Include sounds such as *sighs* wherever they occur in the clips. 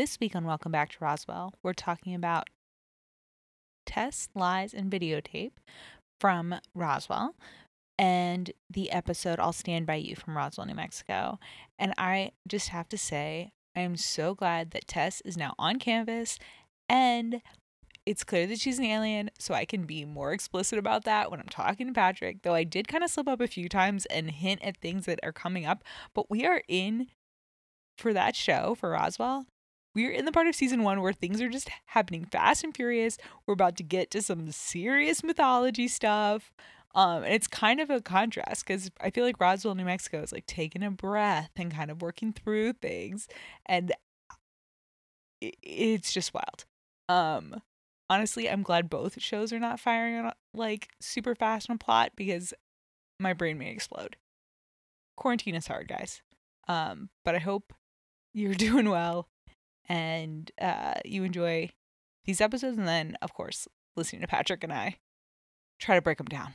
This week on Welcome Back to Roswell, we're talking about Tess, Lies, and Videotape from Roswell and the episode I'll Stand By You from Roswell, New Mexico. And I just have to say, I am so glad that Tess is now on campus and it's clear that she's an alien, so I can be more explicit about that when I'm talking to Patrick. Though I did kind of slip up a few times and hint at things that are coming up, but we are in for that show for Roswell. We're in the part of season one where things are just happening fast and furious. We're about to get to some serious mythology stuff. Um, and it's kind of a contrast because I feel like Roswell, New Mexico is like taking a breath and kind of working through things. And it, it's just wild. Um, honestly, I'm glad both shows are not firing on like super fast on a plot because my brain may explode. Quarantine is hard, guys. Um, but I hope you're *laughs* doing well and uh, you enjoy these episodes, and then, of course, listening to Patrick and I try to break them down.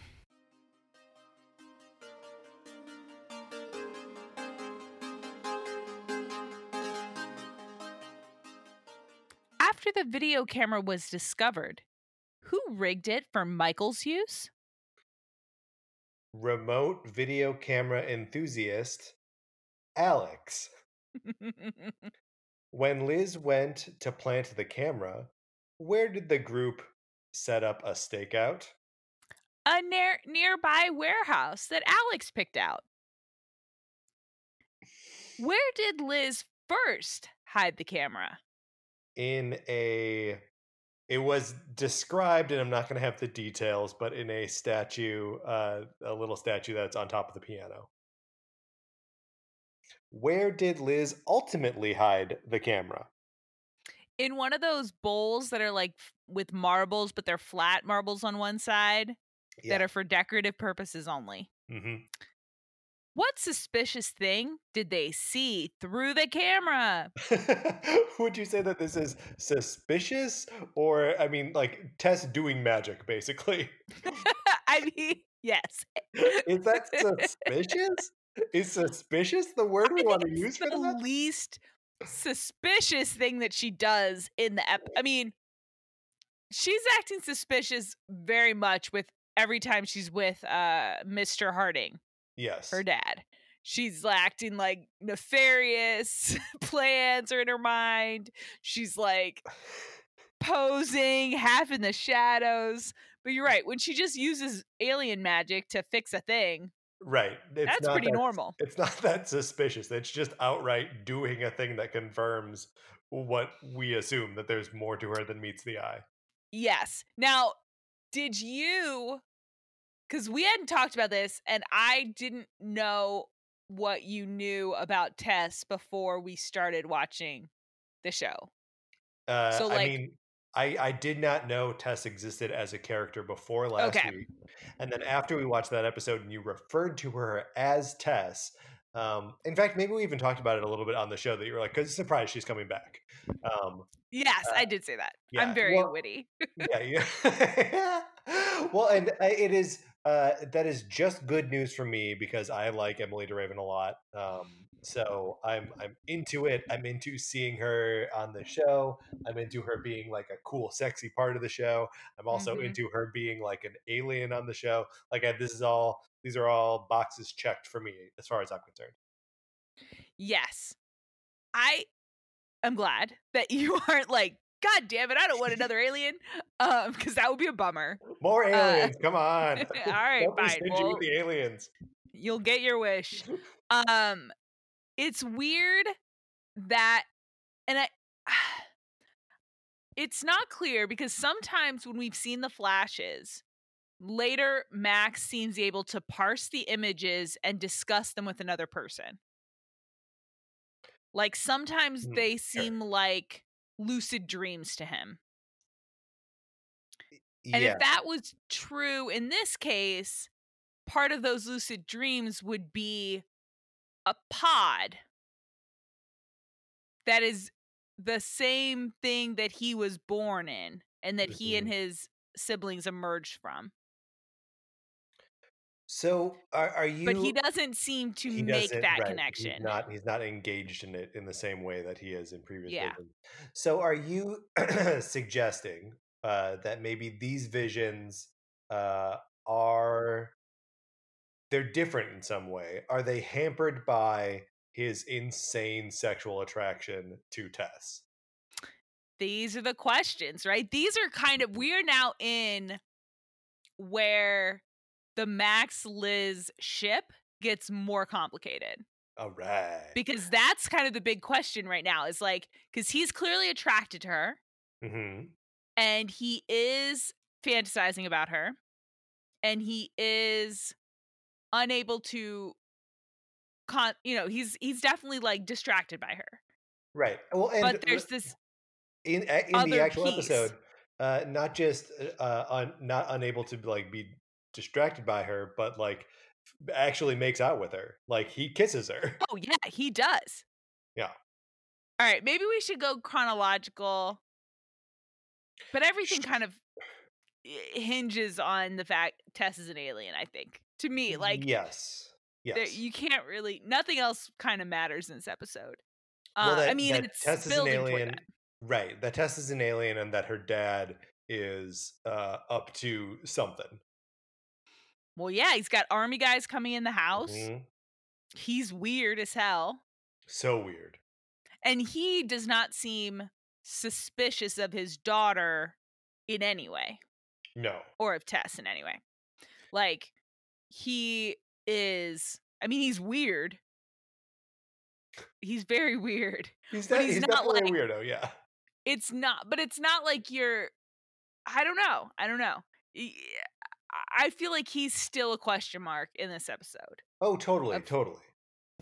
After the video camera was discovered, who rigged it for Michael's use? Remote video camera enthusiast Alex. *laughs* when Liz went to plant the camera, where did the group set up a stakeout? A near- nearby warehouse that Alex picked out. Where did Liz first hide the camera? In a it was described and i'm not going to have the details but in a statue uh, a little statue that's on top of the piano where did liz ultimately hide the camera In one of those bowls that are like with marbles, but they're flat marbles on one side that are for decorative purposes only. hmm What suspicious thing did they see through the camera? *laughs* would you say that this is suspicious or i mean like tess doing magic basically *laughs* I mean, yes. *laughs* is that suspicious is suspicious the word we want to use for the that least suspicious thing that she does in the ep- I mean, she's acting suspicious very much with every time she's with uh Mr. Harding, yes her dad. She's acting like nefarious *laughs* plans are in her mind. She's like posing half in the shadows. But you're right, when she just uses alien magic to fix a thing, Right. It's that's pretty that, normal. It's not that suspicious. It's just outright doing a thing that confirms what we assume that there's more to her than meets the eye. Yes. Now, did you cuz we hadn't talked about this and I didn't know what you knew about Tess before we started watching the show. Uh, So, I like- mean, I, I did not know Tess existed as a character before last Okay. week. And then after we watched that episode and you referred to her as Tess, um, in fact, maybe we even talked about it a little bit on the show that you were like, because surprised she's coming back. Um, Yes, I did say that. yeah, I'm very well- witty. yeah, *laughs* yeah. *laughs* well, and uh, it is uh, that is just good news for me because I like Emilie de Ravin a lot. Um, so I'm I'm into it. I'm into seeing her on the show. I'm into her being like a cool, sexy part of the show. I'm also Mhm. into her being like an alien on the show. Like I, this is all these are all boxes checked for me as far as I'm concerned. Yes. I am glad that you *laughs* aren't like, God damn it, I don't want *laughs* another alien. Um, because that would be a bummer. More aliens, come *laughs* on! Uh, all right, fine. Well, the aliens. you'll get your wish. Um, it's weird that, and I, *sighs* it's not clear because sometimes when we've seen the flashes, later Max seems able to parse the images and discuss them with another person. Like sometimes Hmm, they seem like lucid dreams to him. And yeah. if that was true in this case, part of those lucid dreams would be a pod that is the same thing that he was born in and that he and his siblings emerged from. So are are you? But he doesn't seem to make that right, connection. He's not he's not engaged in it in the same way that he is in previous Yeah. visions. So are you *clears throat* suggesting uh, that maybe these visions uh, are they're different in some way? Are they hampered by his insane sexual attraction to Tess? These are the questions, right? These are kind of we're now in where the Max Liz ship gets more complicated. All right. because that's kind of the big question right now is like because he's clearly attracted to her hmm and he is fantasizing about her and he is unable to con you know he's he's definitely like distracted by her Right. Well, and but there's this in in the actual piece. episode, uh, not just uh, un, not unable to like be distracted by her, but like actually makes out with her. Like he kisses her. oh yeah he does Yeah. all right maybe we should go chronological but everything kind of hinges on the fact tess is an alien i think to me like yes, there, yes. you can't really nothing else kind of matters in this episode. Well, Uh, I mean, that it's Tess is an alien, that. right? That Tess is an alien, and that her dad is uh, up to something. Well, yeah, he's got army guys coming in the house. Mhm. He's weird as hell, So weird. and he does not seem suspicious of his daughter in any way, No. or of Tess in any way. Like he is. I mean, he's weird. He's very *laughs* weird. He's, de- he's he's not like- a weirdo. Yeah. it's not but it's not like you're i don't know i don't know I feel like he's still a question mark in this episode Oh, totally, Of- totally.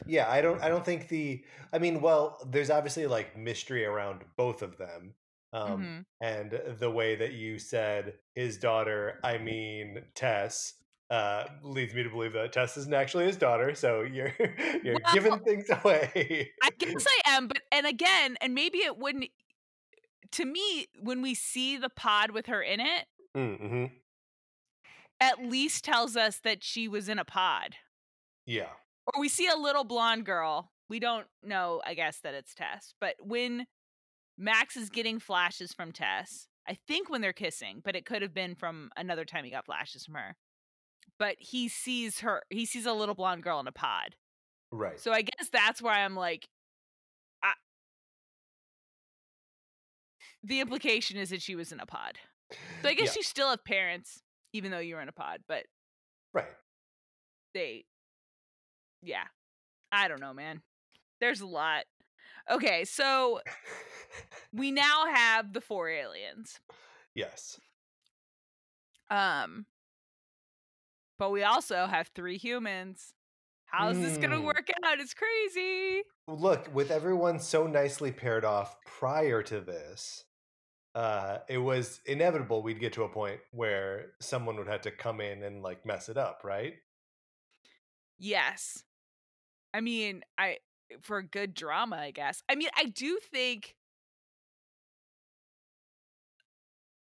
Yeah, I don't I don't think the I mean, well, there's obviously like mystery around both of them. Um Mhm. and the way that you said his daughter, I mean Tess, uh leads me to believe that Tess isn't actually his daughter, so you're *laughs* you're Well- giving things *laughs* away. i guess i am but and again and maybe it wouldn't to me when we see the pod with her in it mm-hmm. at least tells us that she was in a pod Yeah. or we see a little blonde girl we don't know i guess that it's tess but when max is getting flashes from tess i think when they're kissing but it could have been from another time he got flashes from her but he sees her he sees a little blonde girl in a pod Right. so i guess that's where i'm like I, the implication is that she was in a pod so i guess Yeah. you still have parents even though you were in a pod but right. they yeah i don't know man there's a lot okay so we now have the four aliens yes. um but we also have three humans how's this gonna Mm. work out it's crazy Look, with everyone so nicely paired off prior to this, uh, it was inevitable we'd get to a point where someone would have to come in and like mess it up, right? yes i mean i for good drama i guess. I mean i do think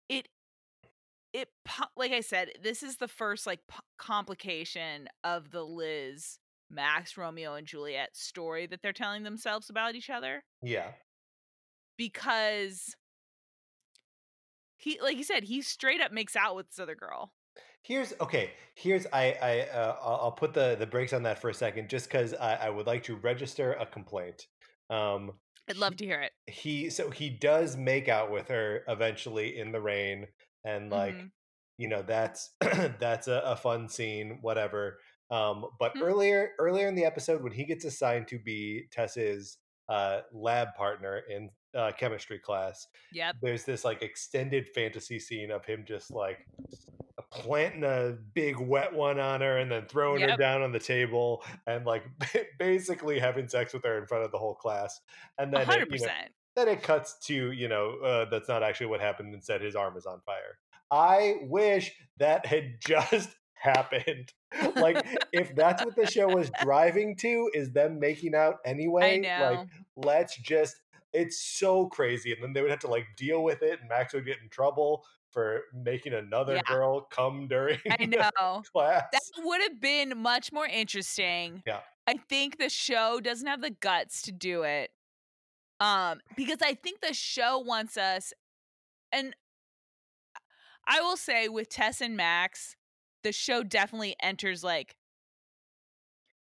it it like i said this is the first like po- complication of the liz max romeo and juliet story that they're telling themselves about each other. Yeah. because he like you said he straight up makes out with this other girl Here's okay. Here's I I uh, I'll put the the brakes on that for a second, just because I, I would like to register a complaint. Um, i'd love to hear it he so he does make out with her eventually in the rain, and like Mhm. you know that's *clears throat* that's a, a fun scene, whatever. Um, but Mhm. earlier earlier in the episode, when he gets assigned to be Tess's uh, lab partner in uh, chemistry class, yep. there's this like extended fantasy scene of him just like planting a big wet one on her and then throwing her down on the table and like basically having sex with her in front of the whole class and then it, 100% you know, then it cuts to you know uh, that's not actually what happened instead his arm is on fire. I wish that had *laughs* just happened. Like if that's what the show was *laughs* driving to is them making out anyway i know. like let's just It's so crazy. And then they would have to like deal with it, and Max would get in trouble for making another Yeah. girl come during I *laughs* know. class. That would have been much more interesting. Yeah. I think the show doesn't have the guts to do it. Um, because I think the show wants us and I will say with Tess and Max, the show definitely enters like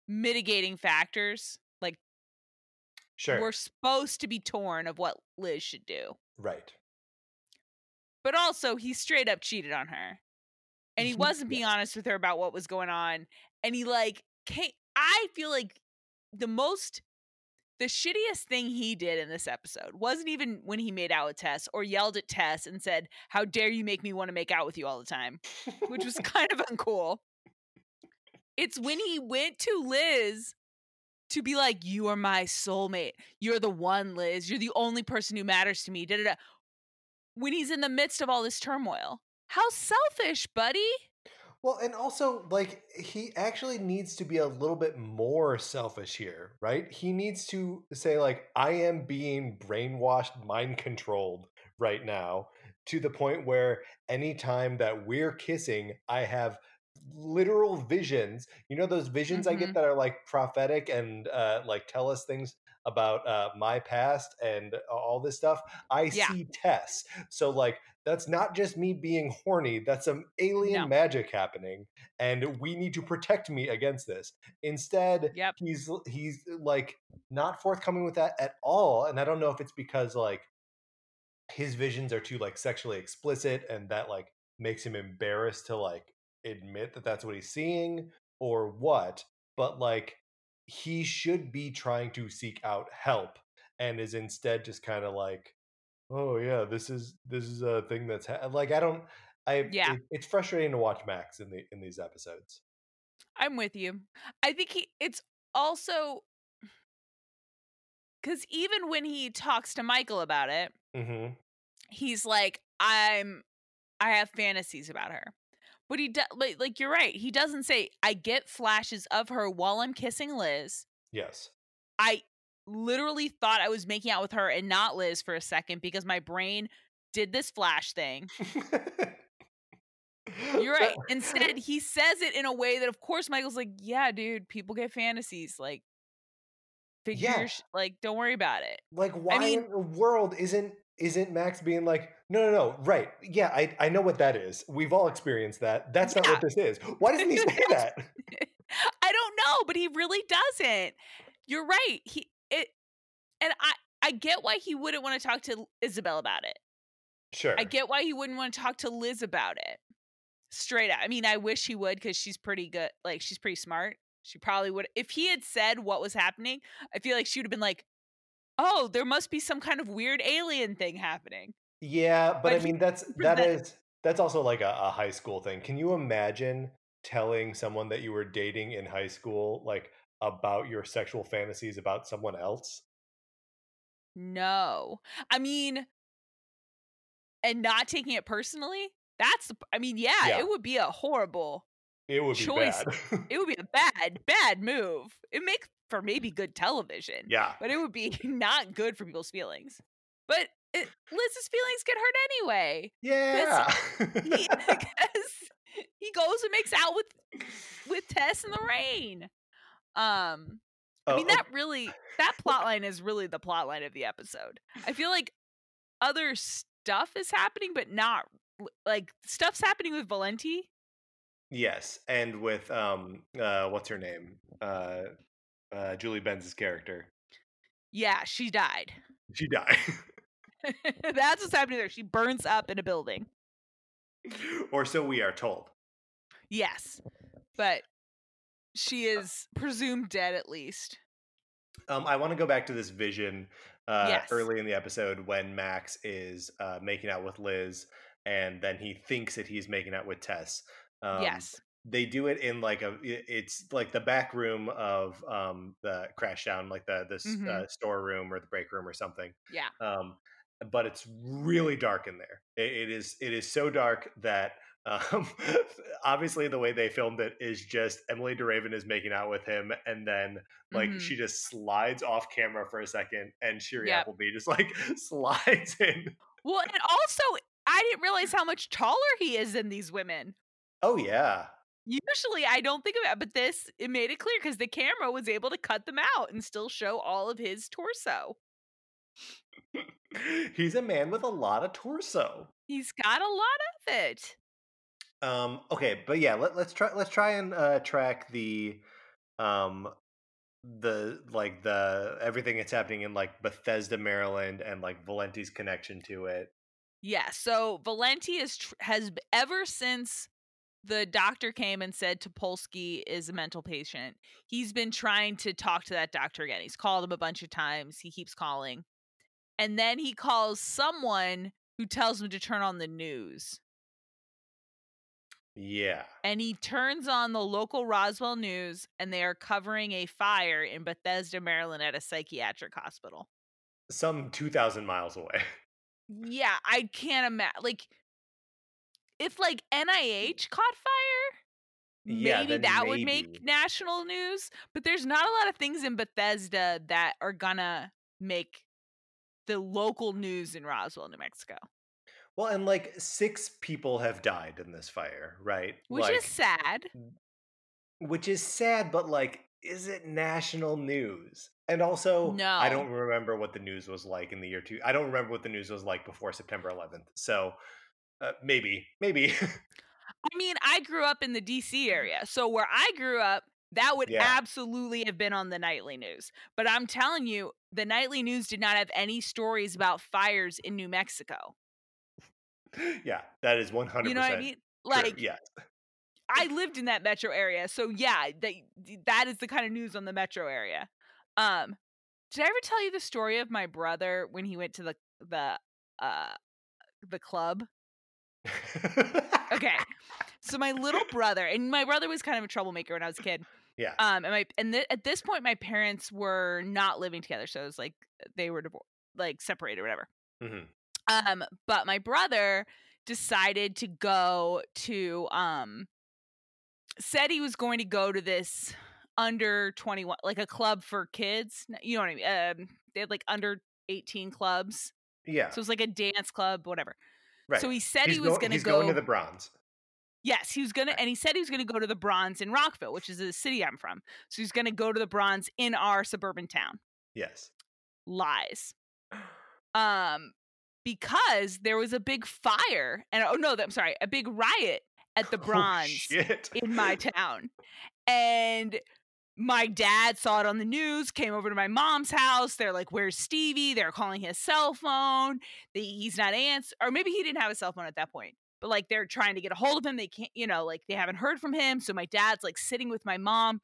mitigating factors. Sure. we're supposed to be torn of what Liz should do. right. But also he straight up cheated on her. And he mm-hmm. wasn't being Yes. honest with her about what was going on. And he like came, I feel like the most the shittiest thing he did in this episode wasn't even when he made out with Tess or yelled at Tess and said, How dare you make me want to make out with you all the time? Which was *laughs* kind of uncool. It's when he went to Liz to be like, You are my soulmate. You're the one, Liz. You're the only person who matters to me. Da, da, da. When he's in the midst of all this turmoil. How selfish, buddy. Well, and also, like, he actually needs to be a little bit more selfish here, right? He needs to say, like, I am being brainwashed, mind controlled right now to the point where anytime that we're kissing, I have literal visions. You know, those visions I Mhm. get that are like prophetic and uh, like tell us things about uh, my past and all this stuff. I Yeah. see Tess. So, like, that's not just me being horny. That's some alien No. magic happening, and we need to protect me against this. Instead, Yep. he's he's like not forthcoming with that at all. And I don't know if it's because like his visions are too like sexually explicit, and that like makes him embarrassed to like admit that that's what he's seeing, or what. But like he should be trying to seek out help, and is instead just kind of like oh yeah this is this is a thing that's ha-. like i don't i Yeah. it- it's frustrating to watch max in the in these episodes I'm with you. I think he it's also cuz even when he talks to Michael about it, mm-hmm. he's like I'm I have fantasies about her. But he do, like, like you're right. He doesn't say I get flashes of her while I'm kissing Liz. yes I literally thought I was making out with her and not Liz for a second because my brain did this flash thing. You're right. *laughs* Instead, he says it in a way that, of course, Michael's like, "Yeah, dude, people get fantasies. Like, figure, Yeah. sh- like, don't worry about it." like why I mean- in the world isn't isn't max being like no no no right yeah i i know what that is we've all experienced that that's not Yeah. what this is why doesn't he *laughs* say that I don't know, but he really doesn't. You're right. He it, and I I get why he wouldn't want to talk to Isabel about it. sure I get why he wouldn't want to talk to Liz about it. Straight up. I mean, I wish he would because she's pretty good. Like, she's pretty smart. She probably would. If he had said what was happening, I feel like she would have been like, oh, there must be some kind of weird alien thing happening. Yeah, but, But I mean that's *laughs* that is that's also like a, a high school thing. Can you imagine telling someone that you were dating in high school like about your sexual fantasies about someone else? No. I mean, and not taking it personally, that's, I mean, yeah, Yeah. it would be a horrible, It would be bad. *laughs* it would be a bad, bad move. It makes for maybe good television. yeah. but it would be *laughs* not good for people's feelings. But it, Liz's feelings get hurt anyway Yeah. he, *laughs* because he goes and makes out with with Tess in the rain. Um, I Oh, mean oh, that really that plot line is really the plot line of the episode. I feel like other stuff is happening, but not like stuff's happening with Valenti. Yes, and with um uh what's her name? Uh uh Julie Benz's character. Yeah, she died. She died. *laughs* *laughs* That's what's happening there. She burns up in a building. or so we are told. Yes, but she is presumed dead at least. Um, I want to go back to this vision uh, Yes. early in the episode when Max is uh, making out with Liz, and then he thinks that he's making out with Tess. Um, yes. they do it in like a it's like the back room of um the Crashdown like the this Mhm. uh, storeroom or the break room or something Yeah. um but it's really dark in there it, it is it is so dark that *laughs* Um, obviously, the way they filmed it is just Emilie de Ravin is making out with him, and then like Mhm. she just slides off camera for a second, and Shiri Yep. Appleby just like *laughs* slides in. Well, and also, I didn't realize how much taller he is than these women. Oh yeah, Usually, I don't think of it, but this it made it clear because the camera was able to cut them out and still show all of his torso. *laughs* he's a man with a lot of torso. He's got a lot of it. Um, okay, but yeah, let, let's try let's try and uh, track the um the like the everything that's happening in like Bethesda, Maryland, and like Valenti's connection to it. Yeah, so Valenti is tr- has ever since the doctor came and said Topolsky is a mental patient. He's been trying to talk to that doctor again. He's called him a bunch of times. He keeps calling. And then he calls someone who tells him to turn on the news. Yeah. And he turns on the local Roswell news and they are covering a fire in Bethesda, Maryland at a psychiatric hospital. Some 2,000 miles away. *laughs* Yeah, I can't imagine. Like, if like NIH caught fire, Yeah, maybe that would make national news. But there's not a lot of things in Bethesda that are gonna make the local news in Roswell, New Mexico, Well, and like six people have died in this fire, right? which like, is sad. which is sad, but like, is it national news? And also, no. I don't remember what the news was like in the year two. I don't remember what the news was like before September 11th. So uh, maybe, maybe. *laughs* I mean, I grew up in the DC area, so where I grew up, that would Yeah. absolutely have been on the nightly news. But I'm telling you, the nightly news did not have any stories about fires in New Mexico. *laughs* yeah, that is 100%. You know what I mean? true, Like, yes. I lived in that metro area, so yeah, that that is the kind of news on the metro area. Um, did I ever tell you the story of my brother when he went to the the uh the club? *laughs* Okay, so my little brother and my brother was kind of a troublemaker when I was a kid. yeah. Um, and my and th- at this point, my parents were not living together, so it was like they were divorced, like separated, or whatever. hmm Um, but my brother decided to go to um said he was going to go to this under 21 like a club for kids. You know what I mean? Um they had like under 18 clubs. Yeah. So it was like a dance club, whatever. Right. So he said he's he was going to go going to the bronze. Yes, he was going to and he said he was going to go to the Bronze in Rockville, which is the city I'm from. So he's going to go to the Bronze in our suburban town. Yes. Lies. *gasps* um because there was a big fire and oh no i'm sorry a big riot at the Oh, bronze shit. in my town and my dad saw it on the news came over to my mom's house. They're like where's stevie? They're calling his cell phone. The, he's not answer or maybe he didn't have a cell phone at that point but like they're trying to get a hold of him. They can't you know like they haven't heard from him. So my dad's like sitting with my mom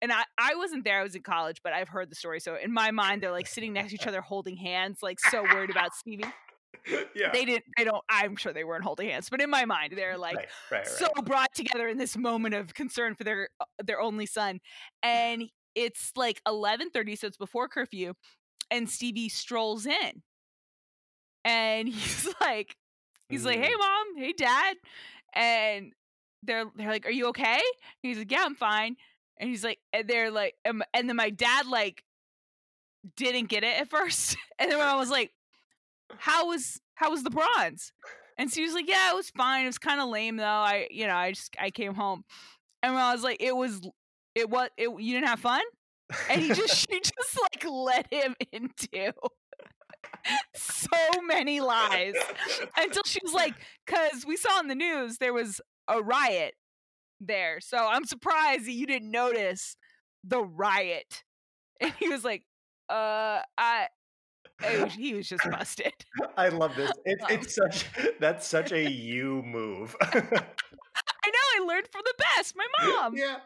and I, I wasn't there. I was in college but i've heard the story. So in my mind they're like sitting next to each other holding hands like so worried about stevie yeah. they didn't they don't i'm sure they weren't holding hands but in my mind they're like right, right, right. so brought together in this moment of concern for their uh, their only son and it's like 11:30 so it's before curfew and Stevie strolls in and *laughs* he's like he's like Mm. hey mom hey dad and they're they're like are you okay and he's like yeah I'm fine and he's like and they're like and then my dad like didn't get it at first *laughs* and then my mom was like how was how was the bronze and she was like, "Yeah, it was fine. It was kind of lame though. I, you know, I just I came home, and I was like, it was, it was, it. You didn't have fun." And he just she *laughs* just like let him *laughs* into *laughs* so many lies until she was like, "Cause we saw in the news there was a riot there, so I'm surprised that you didn't notice the riot." And he was like, "Uh, I." was- *laughs* he was just busted. I love this. It's Um, it's such that's such a you move. *laughs* I know. I learned from the best. My mom. yeah.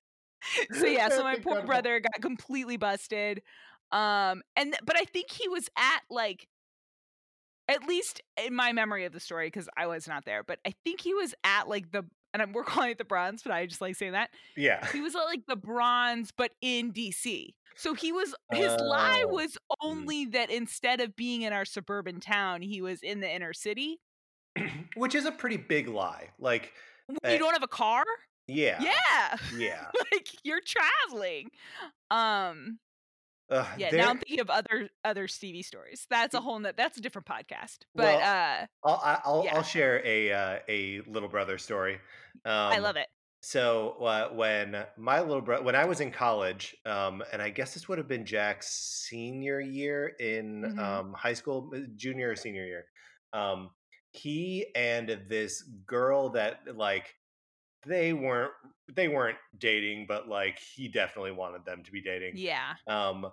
*laughs* so yeah, so my poor brother got completely busted. Um and but I think he was at like at least in my memory of the story cuz I was not there, but I think he was at like the and I'm, we're *laughs* calling it the bronze, but I just like saying that. Yeah. He was like the bronze but in DC. So he was his lie Oh. was only that instead of being in our suburban town, he was in the inner city. *clears throat* which is a pretty big lie. Like, you uh, don't have a car? Yeah. Yeah. *laughs* Yeah. like you're traveling. Um uh, yeah, now I'm thinking of other other Stevie stories. That's a whole that that's a different podcast. But well, uh I'll I'll, yeah. I'll share a uh, a little brother story. Um, I love it. So uh, when my little brother, when I was in college, um, and I guess this would have been Jack's senior year in mm-hmm. um, high school, uh, junior or senior year, um, he and this girl that like they weren't they weren't dating, but like he definitely wanted them to be dating. Yeah. Um,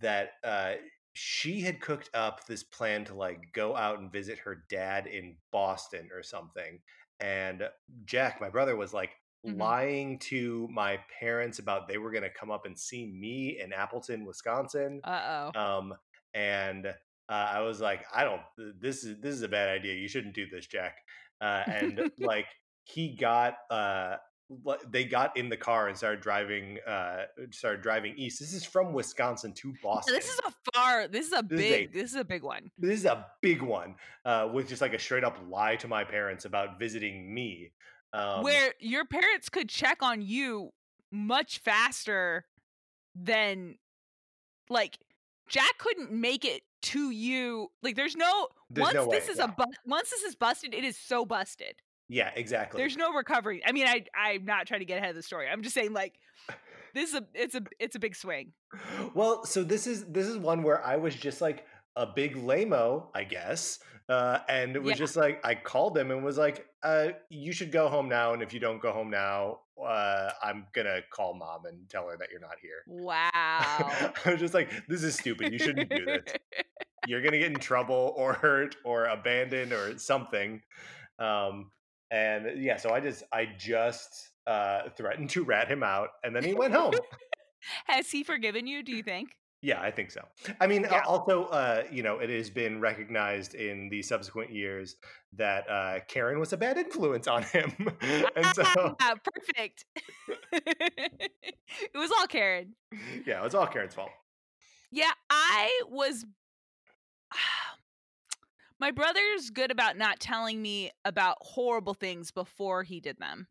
that uh, she had cooked up this plan to like go out and visit her dad in Boston or something. And Jack, my brother, was like mm-hmm. lying to my parents about they were going to come up and see me in Appleton, Wisconsin. Uh oh. Um, and uh, I was like, I don't. This is this is a bad idea. You shouldn't do this, Jack. Uh, and *laughs* like he got uh they got in the car and started driving uh started driving east. This is from wisconsin to *laughs* boston. this is a far this is a this big is a, this is a big one. this is a big one uh with just like a straight up lie to my parents about visiting me um, where your parents could check on you much faster than like jack couldn't make it to you like there's no there's once no this is yeah. a bu- once this is busted it is so busted yeah, exactly. There's no recovery. I mean, I I'm not trying to get ahead of the story. I'm just saying like this is a it's a it's a big swing. *laughs* Well, so this is this is one where I was just like a big lameo, I guess. Uh, and it was yeah. just like I called him and was like, uh, "You should go home now, and if you don't go home now, uh, I'm gonna call mom and tell her that you're not here." *laughs* Wow! I was just like, "This is stupid. You shouldn't do this. *laughs* You're gonna get in trouble or hurt or abandoned or something." Um, and yeah, so I just I just uh, threatened to rat him out, and then he went home. *laughs* Has he forgiven you? Do you think? Yeah, I think so. I mean, yeah. also, uh, you know, it has been recognized in the subsequent years that uh, Karen was a bad influence on him, *laughs* and so ah, perfect. *laughs* it was all Karen. Yeah, it was all Karen's fault. Yeah, I was my brother's good about not telling me about horrible things before he did them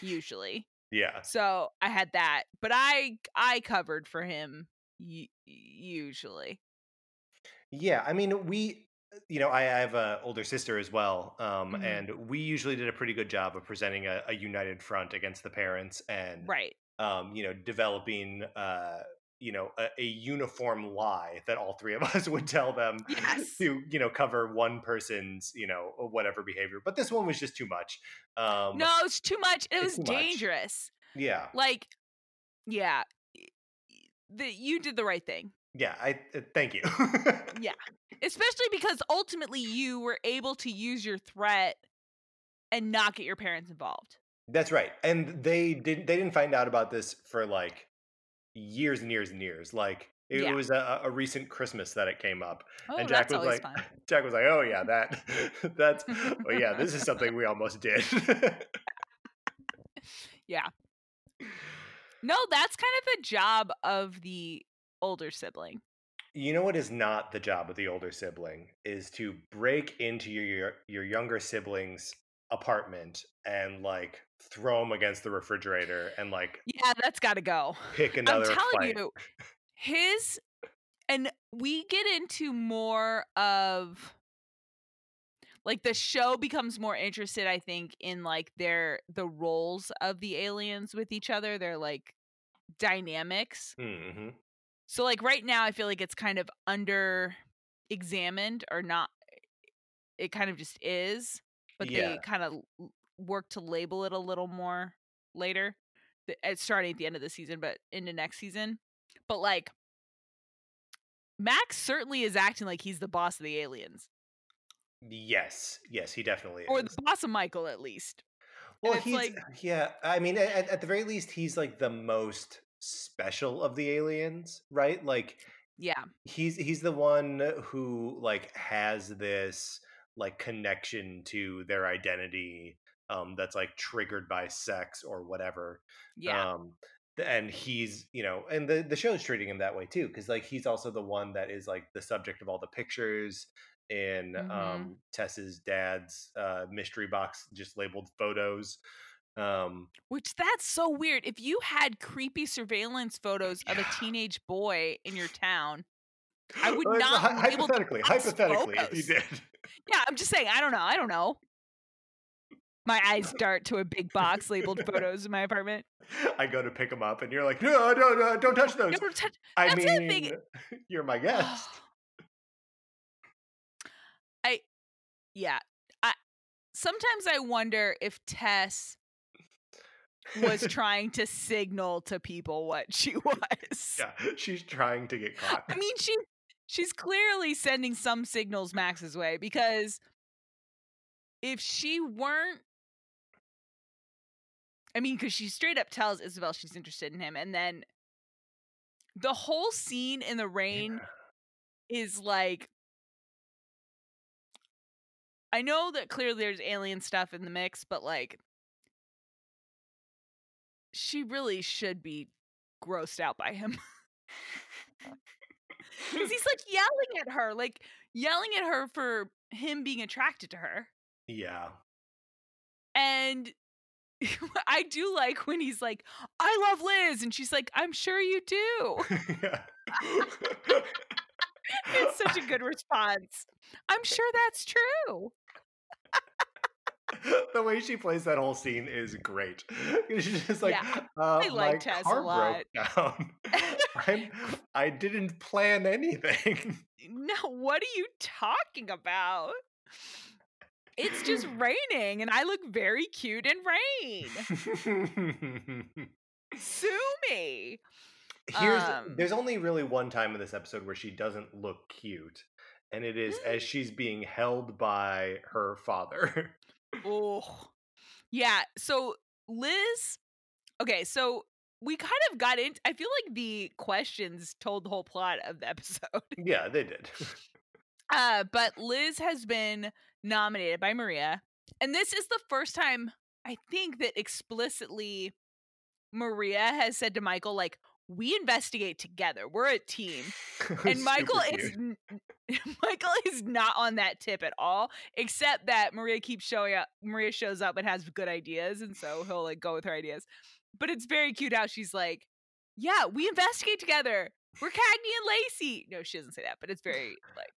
usually. Yeah. So i had that but i i covered for him y- usually. Yeah i mean we you know i, I have an older sister as well um, mm-hmm. and we usually did a pretty good job of presenting a, a united front against the parents and right. um, you know developing uh, you know a, a, uniform lie that all three of *laughs* us would tell them yes. to you know cover one person's you know whatever behavior but this one was just too much. Um no it's too much it was dangerous much. yeah. Like yeah the, you did the right thing. Yeah i uh, thank you. Yeah *laughs* especially because ultimately you were able to use your threat and not get your parents involved. That's right and they didn't they didn't find out about this for like years and years and years. Like it yeah. was a, a, recent Christmas that it came up, oh, and Jack was like, fun. *laughs* Jack was like, "Oh yeah, that *laughs* *laughs* that's oh yeah, this is something we almost did." yeah. No, that's kind of the job of the older sibling. You know what is not the job of the older sibling is to break into your your, your younger siblings apartment and like throw them against the refrigerator and like yeah that's got to go pick another i'm telling fight. you *laughs* his and we get into more of like the show becomes more interested i think in like their the roles of the aliens with each other their like dynamics mm-hmm. so like right now i feel like it's kind of under examined or not it kind of just is but yeah. they kind of work to label it a little more later. It's eh, starting at the end of the season, but into next season. But like, Max certainly is acting like he's the boss of the aliens. Yes, yes, he definitely or is. Or the boss of Michael, at least. Well, he's like, yeah. I mean, at, at the very least, he's like the most special of the aliens, right? Like, yeah, he's he's the one who like has this like connection to their identity um that's like triggered by sex or whatever yeah um and he's you know and the the show's treating him that way too because like he's also the one that is like the subject of all the pictures in Mhm. um, Tess's dad's uh, mystery box, just labeled photos. Um, Which that's so weird. If you had creepy surveillance photos of a teenage boy in your town, I would well, not hy- be able to hypothetically, hypothetically, if you did, yeah, I'm just saying. I don't know. I don't know. My eyes *laughs* dart to a big box labeled photos in my apartment. I go to pick them up, and you're like, no, no, no, don't touch those. Don't touch- I mean, *laughs* you're my guest. Oh. I yeah. I sometimes I wonder if Tess was *laughs* trying to signal to people what she was. yeah, she's trying to get caught. I mean, she she's clearly sending some signals Max's way because if she weren't I mean, because she straight up tells Isabel she's interested in him, and then the whole scene in the rain is like I know that clearly there's alien stuff in the mix, but like she really should be grossed out by him. Uh, *laughs* because *laughs* he's like yelling at her, like yelling at her for him being attracted to her. yeah. And *laughs* I do like when he's like, I love Liz. And she's like, I'm sure you do. *laughs* It's such a good response. I'm sure that's true. the way she plays that whole scene is great. *laughs* She's just like, Yeah, uh, I like my Tess a car lot." broke down. I'm, I didn't plan anything. No, what are you talking about? It's just raining and I look very cute in rain. *laughs* Sue me. Here's Um, there's only really one time in this episode where she doesn't look cute, and it is as she's *gasps* being held by her father. *laughs* Oh, yeah. So Liz, okay. So we kind of got into. I feel like the questions told the whole plot of the *laughs* episode. yeah, they did. Uh, but Liz has been nominated by Maria, and this is the first time I think that explicitly Maria has said to Michael, like, "We investigate together. We're a team." *laughs* and Michael is *laughs* Michael is not on that tip at all, except that Maria keeps showing up. Maria shows up and has good ideas, and so he'll like go with her ideas. But it's very cute how she's like, "Yeah, we investigate together. We're Cagney and Lacey." No, she doesn't say that, but it's very like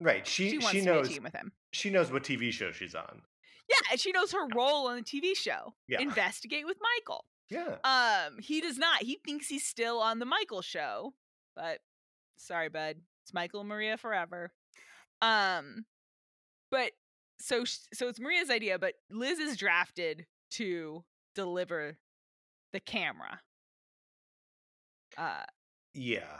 right. she, She wants she to knows be a team with him. she knows what TV show she's on. Yeah, and she knows her role on the TV show. Yeah. Investigate with Michael. Yeah. Um, he does not. He thinks he's still on the Michael show, but sorry, bud. It's Michael and Maria forever. Um, but so so it's Maria's idea, but Liz is drafted to deliver the camera. Uh, Yeah.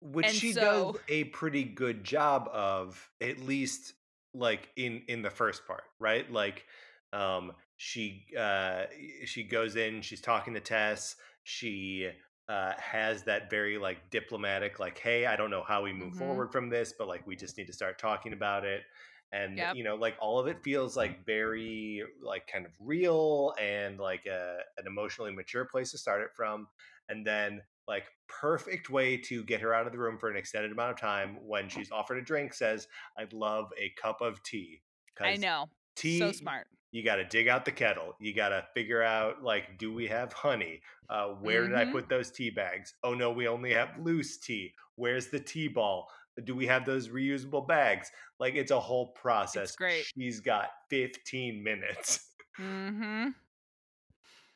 Which And she so- does a pretty good job of, at least like in in the first part, right? Like um she uh she goes in, she's talking to Tess, she uh has that very like diplomatic like hey i don't know how we move Mhm. forward from this but like we just need to start talking about it and Yep. you know like all of it feels like very like kind of real and like a, an emotionally mature place to start it from and then like perfect way to get her out of the room for an extended amount of time when she's offered a drink says i'd love a cup of tea i know, tea so smart. you got to dig out the kettle you got to figure out like do we have honey? Uh, where did i Mhm. put those tea bags? Oh no we only have loose tea. Where's the tea ball? Do we have those reusable bags? Like it's a whole process. great. she's got 15 minutes. Mm-hmm.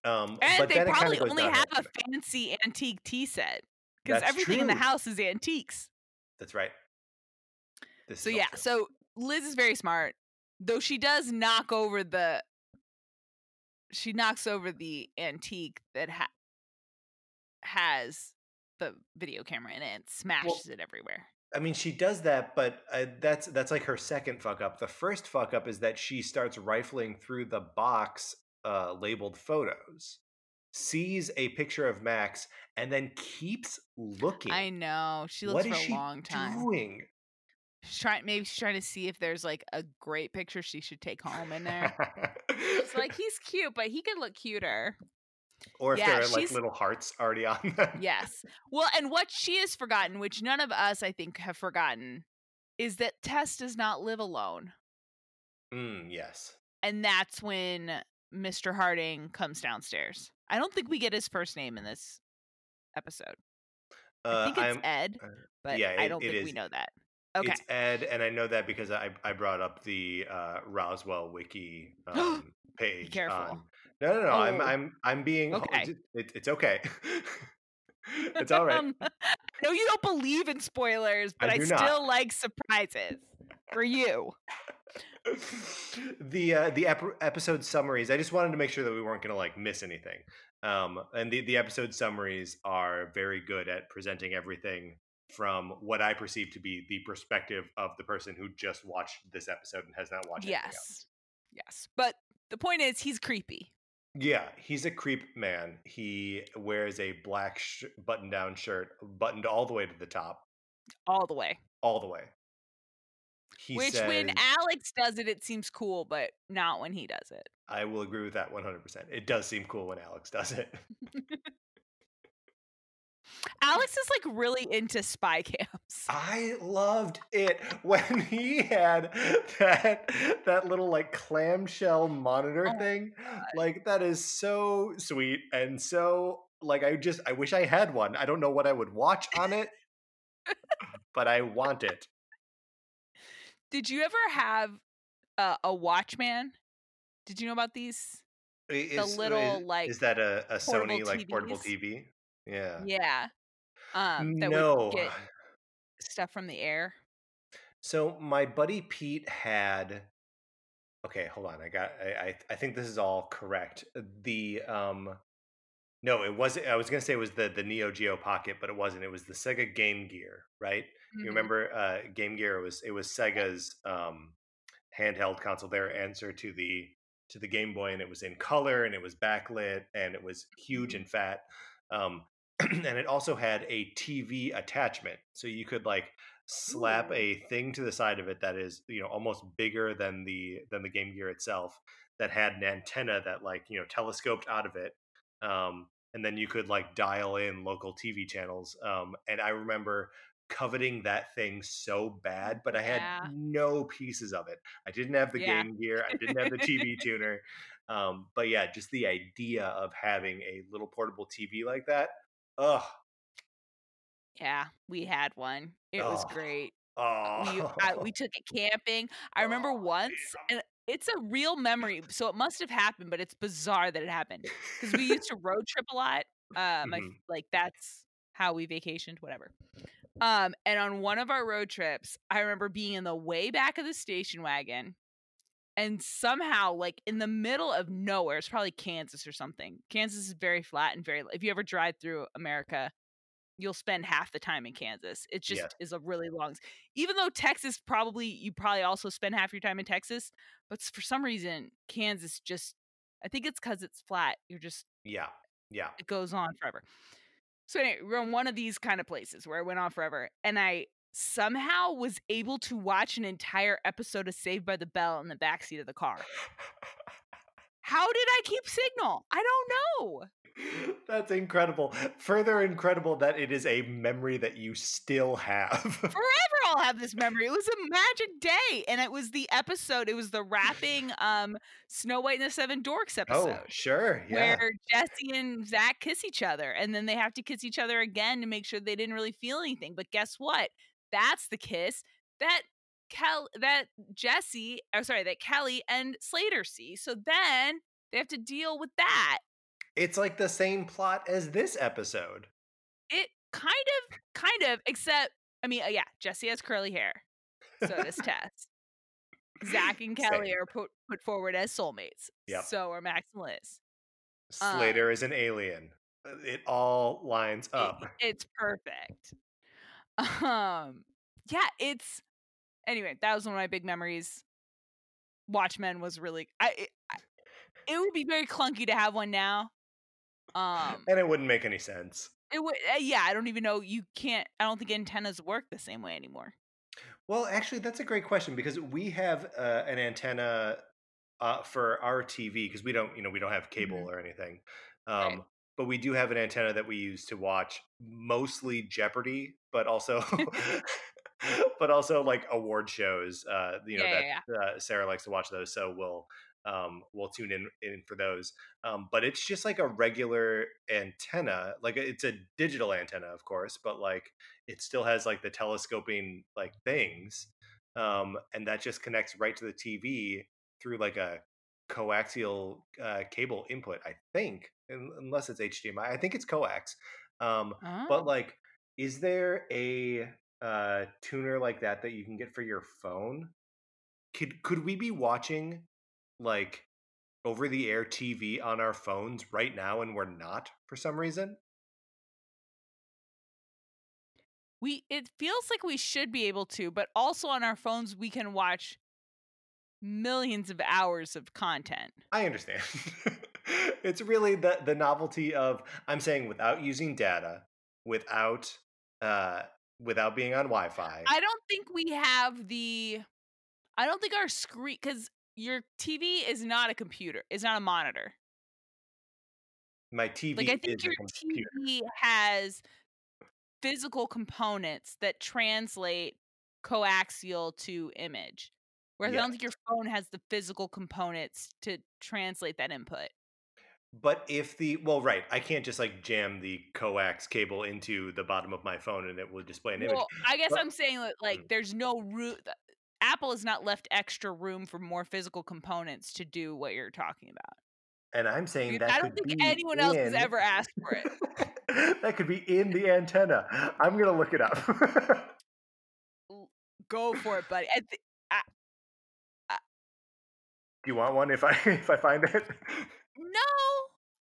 Um And but they then it kinda probably only have a fancy antique tea set because everything in the house is antiques. that's right this So yeah, true. so Liz is very smart, though she does knock over the. She knocks over the antique that ha- has the video camera in it and smashes it everywhere. I mean, she does that, but uh, that's that's like her second fuck up. The first fuck up is that she starts rifling through the box uh, labeled photos, sees a picture of Max, and then keeps looking. I know she looks What for a she long time. doing? She's trying, maybe she's trying to see if there's like a great picture she should take home in there. It's like *laughs* he's cute, but he could look cuter. or if yeah, there are like little hearts already on them. Yes. Well, and what she has forgotten, which none of us, I think, have forgotten, is that Tess does not live alone. Mm, yes. And that's when Mr. Harding comes downstairs. I don't think we get his first name in this episode. I Uh, think it's I'm, Ed, uh, but yeah, I don't it think we know that. Okay. It's Ed, and I know that because I I brought up the uh, Roswell wiki *gasps* um, page. careful. on- no, no, no. I'm Oh. I'm I'm being. Okay. It, it's okay. *laughs* it's all right. Um, I know you don't believe in spoilers, but I I, do not. still like surprises for you. The uh, the ep- episode summaries. I just wanted to make sure that we weren't going to like miss anything. Um, and the the episode summaries are very good at presenting everything from what I perceive to be the perspective of the person who just watched this episode and has not watched. Yes. Yes. But the point is, he's creepy. Yeah, he's a creep man. He wears a black sh- button-down shirt, buttoned all the way to the top, all the way. all the way. He Which, says, when Alex does it, it seems cool, but not when he does it. I will agree with that 100%. It does seem cool when Alex does it. *laughs* Alex is like really into spy *laughs* cams. I loved it *laughs* when he had that that little like clamshell monitor Oh thing. Like that is so sweet and so like I just I wish I had one. I don't know what I would watch on it, but I want it. Did you ever have uh, a Watchman? Did you know about these? Is, little, is, like, is that a, a Sony like portable TV? Yeah. Yeah. Um, that no. would get stuff from the air. So my buddy Pete had. Okay, hold on. I got. I, I I think this is all correct. The um, no, it wasn't. I was gonna say it was the the Neo Geo Pocket, but it wasn't. It was the Sega Game Gear, right? You remember uh, Game Gear? It was it was Sega's um, handheld console. Their answer to the to the Game Boy, and it was in color, and it was backlit, and it was huge Mhm. and fat. Um, *clears throat* and it also had a TV attachment, so you could like slap a thing to the side of it that is you know almost bigger than the than the Game Gear itself. That had an antenna that like you know telescoped out of it. Um, and then you could like dial in local TV channels. Um, and I remember coveting that thing so bad, but I had Yeah. no pieces of it. I didn't have the Yeah. Game Gear, I didn't have the TV *laughs* tuner. Um, but yeah, just the idea of having a little portable TV like that. Ugh. Yeah, we had one. It was Oh. great. Oh. We I, we took it camping. I remember Oh, once, and it's a real memory. So it must have happened, but it's bizarre that it happened because we used to road trip a lot. Uh, my Mhm. like that's how we vacationed, whatever. Um, and on one of our road trips, I remember being in the way back of the station wagon, and somehow, like in the middle of nowhere, it's probably Kansas or something. Kansas is very flat and very. If you ever drive through America, you'll spend half the time in Kansas. It just Yes. is a really long. Even though Texas probably you probably also spend half your time in Texas, but for some reason Kansas just. I think it's because it's flat. You're just yeah. Yeah. it goes on forever. So anyway, we're in one of these kind of places where I went on forever, and I somehow was able to watch an entire episode of Saved by the Bell in the backseat of the car. *laughs* How did I keep signal? I don't know. That's incredible. Further incredible that it is a memory that you still have. *laughs* Forever I'll have this memory. It was a magic day, and it was the episode. It was the wrapping um Snow White and the Seven Dorks episode. oh, sure. Yeah. where Jesse and Zach kiss each other, and then they have to kiss each other again to make sure they didn't really feel anything. But guess what? That's the kiss that Kel that Jesse, or sorry, that Kelly and Slater see. So then they have to deal with that. It's like the same plot as this episode. It kind of, kind of, except I mean, uh, yeah, Jesse has curly hair. So does Tess. Zach and Kelly Same. are put put forward as soulmates. Yep. So are Max and Liz. Um, Slater is an alien. Uh, It all lines It- up. it's perfect. Um, yeah, it's anyway. That was one of my big memories. Watchman was really. I. It, I- it would be very clunky to have one now. Um, and it wouldn't make any sense. it would. Uh, yeah, I don't even know. You can't. I don't think antennas work the same way anymore. Well, actually, that's a great question because we have uh, an antenna uh, for our TV because we don't, you know, we don't have cable Mhm. or anything. Right. Um, But we do have an antenna that we use to watch mostly Jeopardy, but also *laughs* *laughs* but also like award shows. Uh, you know Yeah, that yeah, uh, Sarah likes to watch those, so we'll um, we'll tune in in for those. Um, but it's just like a regular antenna, like it's a digital antenna, of course, but like it still has like the telescoping like things, um, and that just connects right to the TV through like a coaxial uh, cable input. I think, unless it's HDMI, I think it's coax. Um, yeah. but Oh. like, is there a uh, tuner like that that you can get for your phone? Could could we be watching like over the air TV on our phones right now and we're not for some reason? We it feels like we should be able to, but also on our phones we can watch millions of hours of content. I understand. *laughs* it's really the the novelty of I'm saying without using data, without uh without being on Wi-Fi. I don't think we have the I don't think our screen cuz your TV is not a computer. It's not a monitor. My TV Like I think your. TV has physical components that translate coaxial to image. Whereas I don't think your phone has the physical components to translate that input. But if the well, right, I can't just like jam the coax cable into the bottom of my phone and it will display an image. Well, I guess But- I'm saying that like Mm. there's no room. Apple has not left extra room for more physical components to do what you're talking about. And I'm saying Dude, that I don't think anyone else has ever asked for it. *laughs* that could be in the antenna. I'm gonna look it up. *laughs* Go for it, buddy. I th- Do you want one if I *laughs* if I find it? no,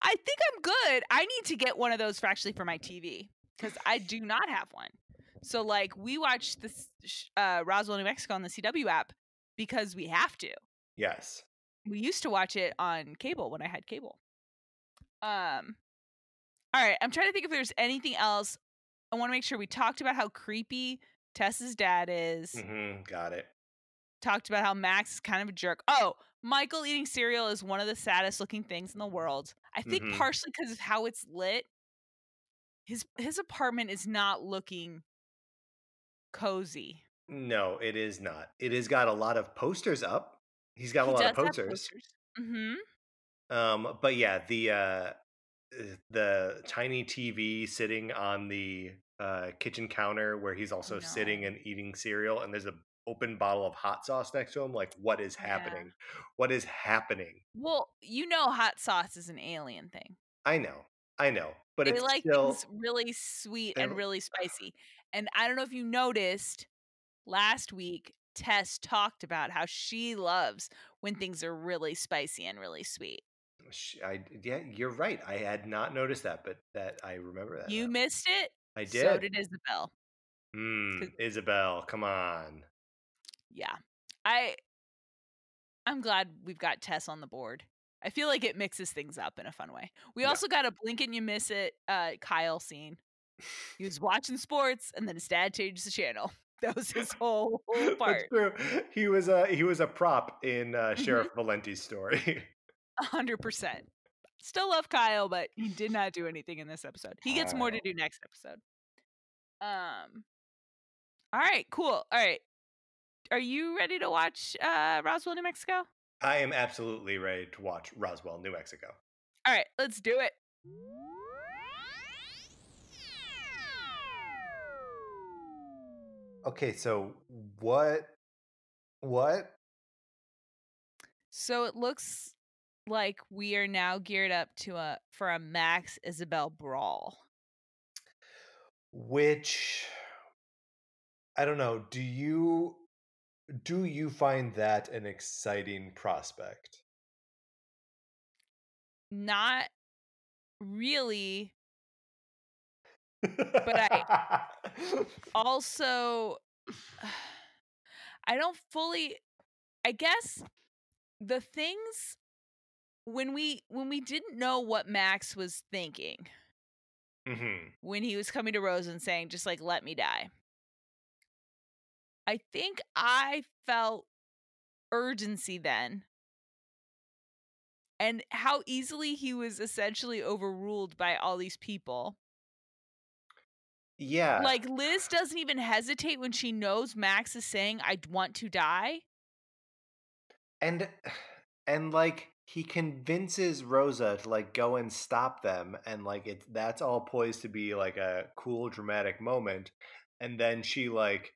I think I'm good. I need to get one of those for actually for my TV because I do not have one. So like we watch this uh, Roswell, New Mexico on the CW app because we have to. yes. we used to watch it on cable when I had cable. Um all right, I'm trying to think if there's anything else. I want to make sure we talked about how creepy Tess's dad is. hmm got it. Talked about how Max is kind of a jerk. Oh, Michael eating cereal is one of the saddest looking things in the world. I think Mhm. partially because of how it's lit. His his apartment is not looking cozy. No, it is not. It has got a lot of posters up. He's got a lot of have posters. Mm-hmm. Um, but yeah, the uh, uh, the tiny TV sitting on the uh, kitchen counter where he's also sitting and eating cereal, and there's a open bottle of hot sauce next to him. Like, what is Yeah. happening? What is happening? Well, you know, hot sauce is an alien thing. I know, I know, but they it's like still things really sweet and really spicy. And I don't know if you noticed last week, Tess talked about how she loves when things are really spicy and really sweet. I yeah, you're right. I had not noticed that, but that I remember that. You now. missed it. I did So did. Isabel. Hmm, Isabel, come on. Yeah. I I'm glad we've got Tess on the board. I feel like it mixes things up in a fun way. We Yeah. also got a blink and you miss it uh Kyle scene. He was watching sports and then his dad changed the channel. *laughs* That was his whole, whole *laughs* That's part. true. He was a he was a prop in uh, Mm-hmm. Sheriff Valenti's story. *laughs* A hundred percent. Still love Kyle, but he did not do anything in this episode. He gets more to do next episode. Um. All right, cool. All right, are you ready to watch uh, Roswell, New Mexico? I am absolutely ready to watch Roswell, New Mexico. All right, let's do it. Okay, so what what So it looks like we are now geared up to a for a Max Isabel brawl. which I don't know, do you do you find that an exciting prospect? Not really. But I *laughs* also *sighs* I don't fully I guess the things when we when we didn't know what Max was thinking Mm-hmm. when he was coming to Rosa and saying just like let me die. I think I felt urgency then. And how easily he was essentially overruled by all these people. Yeah. Like Liz doesn't even hesitate when she knows Max is saying I want to die. and *sighs* and like he convinces Rosa to like go and stop them and like it's that's all poised to be like a cool dramatic moment and then she like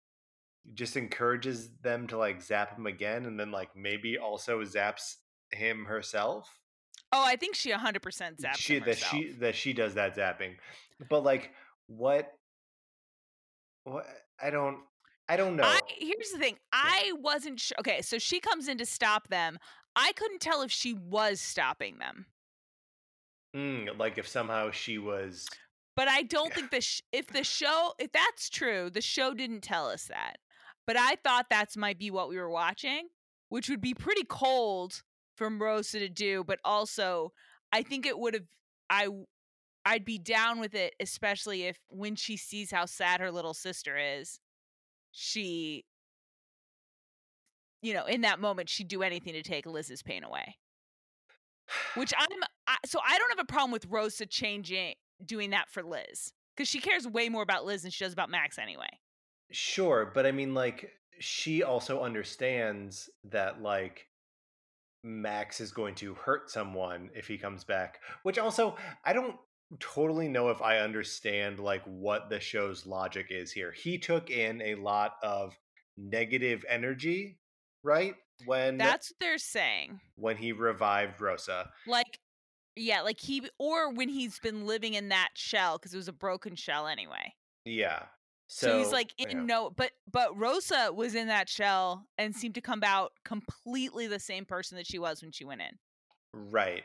just encourages them to like zap him again and then like maybe also zaps him herself Oh, I think she 100% zaps she him that herself. she that she does that zapping but like what what i don't i don't know I here's the thing. I wasn't sure. Okay, so she comes in to stop them. I couldn't tell if she was stopping them. Mm, like if somehow she was But I don't think the sh- if the show if that's true, the show didn't tell us that. But I thought that's might be what we were watching, which would be pretty cold from Rosa to do, but also I think it would have I I'd be down with it especially if when she sees how sad her little sister is, she you know, in that moment she'd do anything to take Liz's pain away. Which *sighs* I'm I, so I don't have a problem with Rosa changing doing that for Liz because she cares way more about Liz than she does about Max anyway. Sure, but I mean, like, she also understands that, like, Max is going to hurt someone if he comes back. Which also, I don't totally know if I understand, like, what the show's logic is here. He took in a lot of negative energy, right? When That's what they're saying. when he revived Rosa. Like, yeah, like he or when he's been living in that shell because it was a broken shell anyway. Yeah. So, So, he's like in yeah. no, but but Rosa was in that shell and seemed to come out completely the same person that she was when she went in. Right.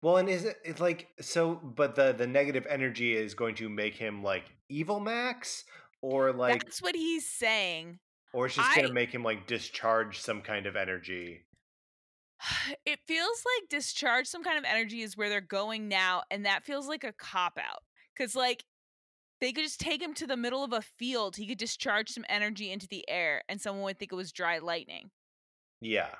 Well, and is it it's like so? But the the negative energy is going to make him like evil Max, or like, That's what he's saying. or it's just gonna make him like discharge some kind of energy. *sighs* It feels like discharge some kind of energy is where they're going now, and that feels like a cop out. Cause like they could just take him to the middle of a field, he could discharge some energy into the air, and someone would think it was dry lightning. Yeah.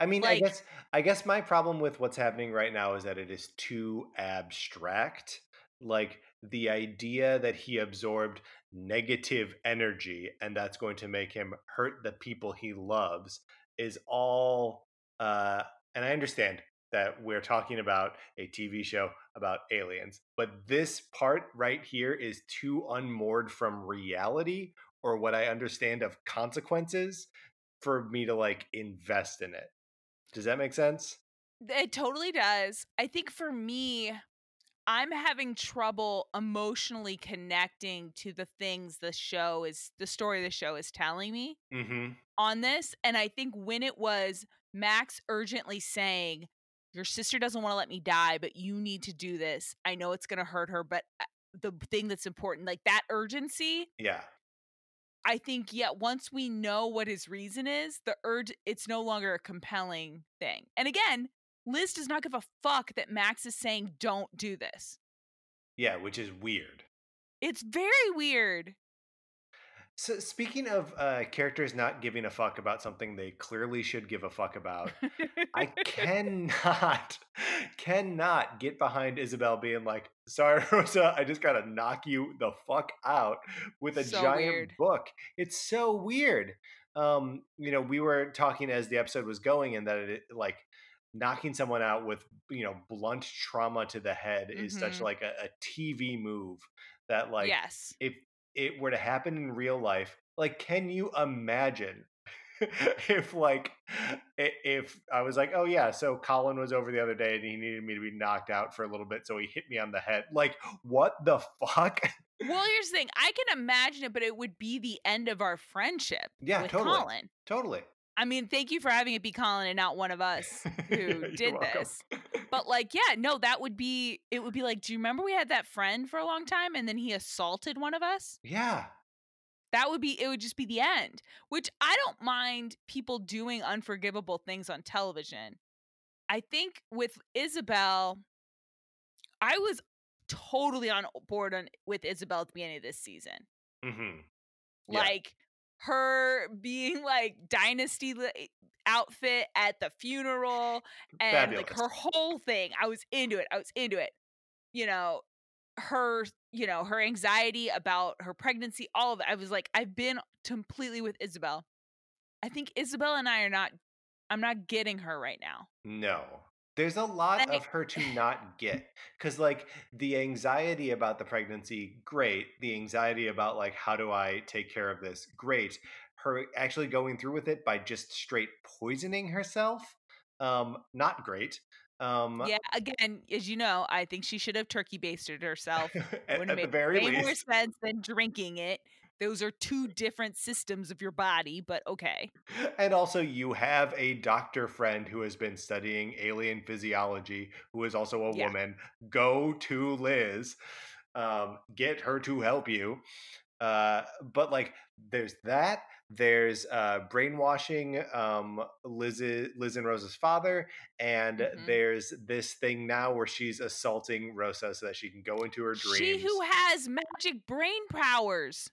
I mean, Like- I guess I guess my problem with what's happening right now is that it is too abstract. Like the idea that he absorbed negative energy and that's going to make him hurt the people he loves is all uh and I understand that we're talking about a TV show about aliens, but this part right here is too unmoored from reality or what I understand of consequences for me to like invest in it. Does that make sense? It totally does. I think for me, I'm having trouble emotionally connecting to the things the show is, the story the show is telling me Mm-hmm. on this. And I think when it was Max urgently saying, Your sister doesn't want to let me die, but you need to do this. I know it's going to hurt her, but uh, the thing that's important, like that urgency, Yeah. I think, yeah, once we know what his reason is, the urge, it's no longer a compelling thing. And again, Liz does not give a fuck that Max is saying, don't do this. Yeah, which is weird. It's very weird. So speaking of uh, characters not giving a fuck about something they clearly should give a fuck about, I *laughs* cannot, *laughs* cannot get behind Isabel being like, "Sorry, *laughs* Rosa, I just gotta knock you the fuck out with a So giant weird. book." It's so weird. Um, you know, we were talking as the episode was going, and that it like knocking someone out with you know blunt trauma to the head is such Mhm. like a, a TV move that like yes. if it were to happen in real life, like, can you imagine *laughs* if, like, if I was like, oh yeah, so Colin was over the other day and he needed me to be knocked out for a little bit, so he hit me on the head. Like, what the *laughs* fuck? Well, here's the thing. I can imagine it, but it would be the end of our friendship Yeah, totally. Colin. totally. I mean, thank you for having it be Colin and not one of us who *laughs* did welcome. this. But *laughs* like, yeah, no, that would be it would be like, do you remember we had that friend for a long time and then he assaulted one of us? yeah, That would be it would just be the end. Which I don't mind people doing unforgivable things on television. I think with Isabel, I was totally on board on with Isabel at the beginning of this season. hmm Yeah. Like her being like dynasty eh, outfit at the funeral and like her whole thing. I was into it. I was into it. You know, her, you know, her anxiety about her pregnancy, all of it. I was like, I've been completely with Isabel. I think Isabel and I are not I'm not getting her right now. No. There's a lot of her to *laughs* not get. Cause like the anxiety about the pregnancy, great. The anxiety about like how do I take care of this, great. Her actually going through with it by just straight poisoning herself, um, not great. Um Yeah, again, as you know, I think she should have turkey basted herself. *laughs* at, Would have the made very way more least. sense than drinking it. Those are two different systems of your body, but okay. And also, you have a doctor friend who has been studying alien physiology, who is also a Yeah. woman. Go to Liz, um, get her to help you. Uh, but like, there's that. There's uh, brainwashing um, Liz, Liz and Rosa's father, and Mhm. there's this thing now where she's assaulting Rosa so that she can go into her dreams. She who has magic brain powers.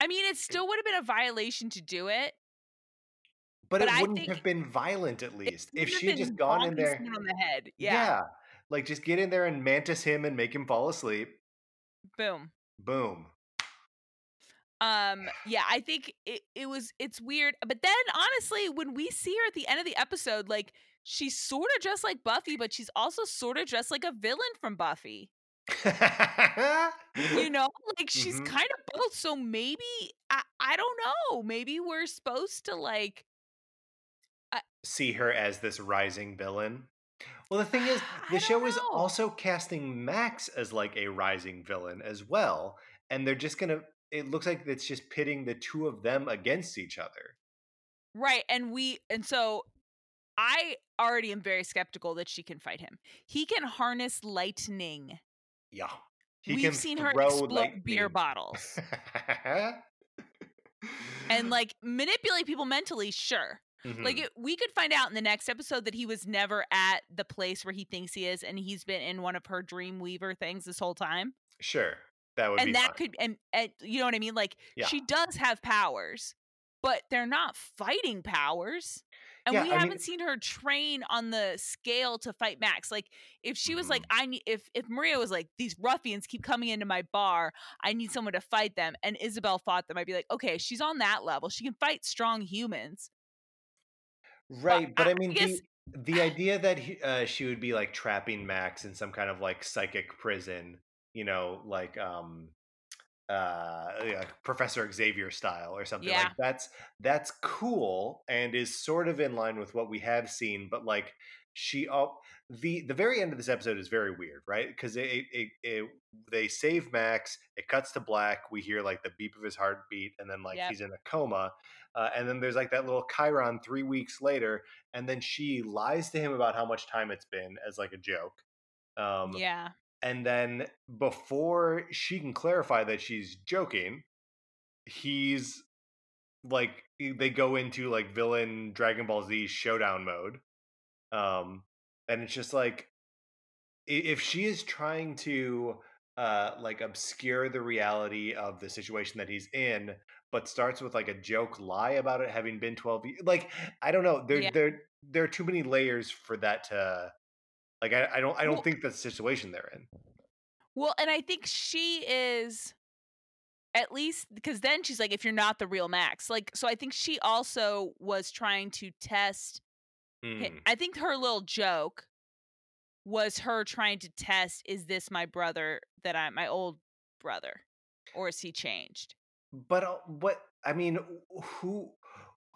I mean, it still would have been a violation to do it. but, but it I wouldn't have been violent, at least if she had just gone in there. on the head. Yeah. Yeah. Like just get in there and mantis him and make him fall asleep. Boom. Boom. Um, yeah, I think it, it was it's weird. But then honestly, when we see her at the end of the episode, like she's sort of dressed like Buffy, but she's also sort of dressed like a villain from Buffy. *laughs* You know, like she's Mhm. kind of both. So maybe I, I don't know. Maybe we're supposed to like See her as this rising villain. Well, the thing is, *sighs* the show is also casting Max as like a rising villain as well, and they're just gonna. It looks like it's just pitting the two of them against each other. Right. And we and so I already am very skeptical that she can fight him. He can harness lightning. Yeah, he We've can seen her explode beer bottles and *laughs* like manipulate people mentally, sure. Like Mhm. it, we could find out in the next episode that he was never at the place where he thinks he is and he's been in one of her dream weaver things this whole time. sure, that would be and that fine. could and, and you know what I mean? Like Yeah. she does have powers, but they're not fighting powers. And Yeah, we I haven't seen her train on the scale to fight Max. Like if she was like, Mm-hmm. I need if if Maria was like, these ruffians keep coming into my bar, I need someone to fight them, and Isabel fought them, I'd be like, okay, she's on that level. She can fight strong humans. Right, but I I mean guess- the the idea that he, uh, she would be like trapping Max in some kind of like psychic prison, you know, like um uh yeah, Professor Xavier style or something Yeah. like that's that's cool and is sort of in line with what we have seen, but like she oh the the very end of this episode is very weird, right? Because it, it, it, it they save Max, it cuts to black, we hear like the beep of his heartbeat, and then like Yep. he's in a coma, uh, and then there's like that little chyron three weeks later, and then she lies to him about how much time it's been as like a joke. Um, yeah. And then before she can clarify that she's joking, he's like they go into like villain Dragon Ball Z showdown mode. Um, and it's just like if she is trying to uh like obscure the reality of the situation that he's in but starts with like a joke lie about it having been 12 years like i don't know there Yeah. there there are too many layers for that to like i, I don't i don't Well- think that's the situation they're in Well, and I think she is at least because then she's like, if you're not the real Max, like, so I think she also was trying to test. Hmm. I think her little joke was her trying to test: is this my brother that I, my old brother, or is he changed? But uh, what I mean, who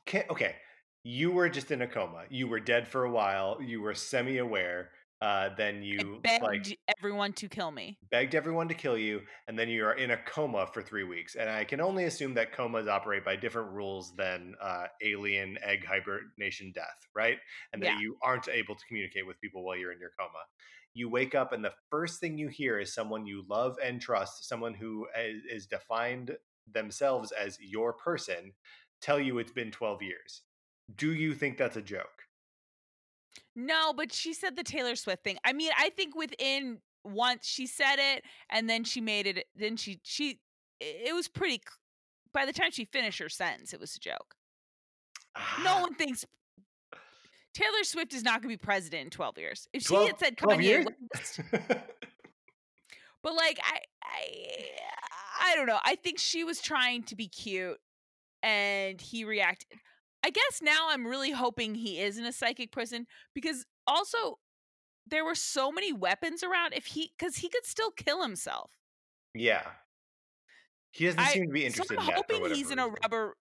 can okay? You were just in a coma. You were dead for a while. You were semi-aware. Uh, then I you begged like everyone to kill me. begged everyone to kill you, and then you are in a coma for three weeks. And I can only assume that comas operate by different rules than uh, alien egg hibernation death, right? And that Yeah. you aren't able to communicate with people while you're in your coma. You wake up, and the first thing you hear is someone you love and trust, someone who is, is defined themselves as your person, tell you it's been 12 years. Do you think that's a joke? No, but she said the Taylor Swift thing. I mean, I think within once she said it, and then she made it. Then she she it was pretty. By the time she finished her sentence, it was a joke. No Ah, one thinks Taylor Swift is not going to be president in 12 years. If she 12 had said 12 Kanye? West, But like I I I don't know. I think she was trying to be cute and he reacted. I guess now I'm really hoping he is in a psychic prison because also there were so many weapons around if he cuz he could still kill himself. Yeah. He doesn't I seem to be so interested I'm in that hoping he's in a rubber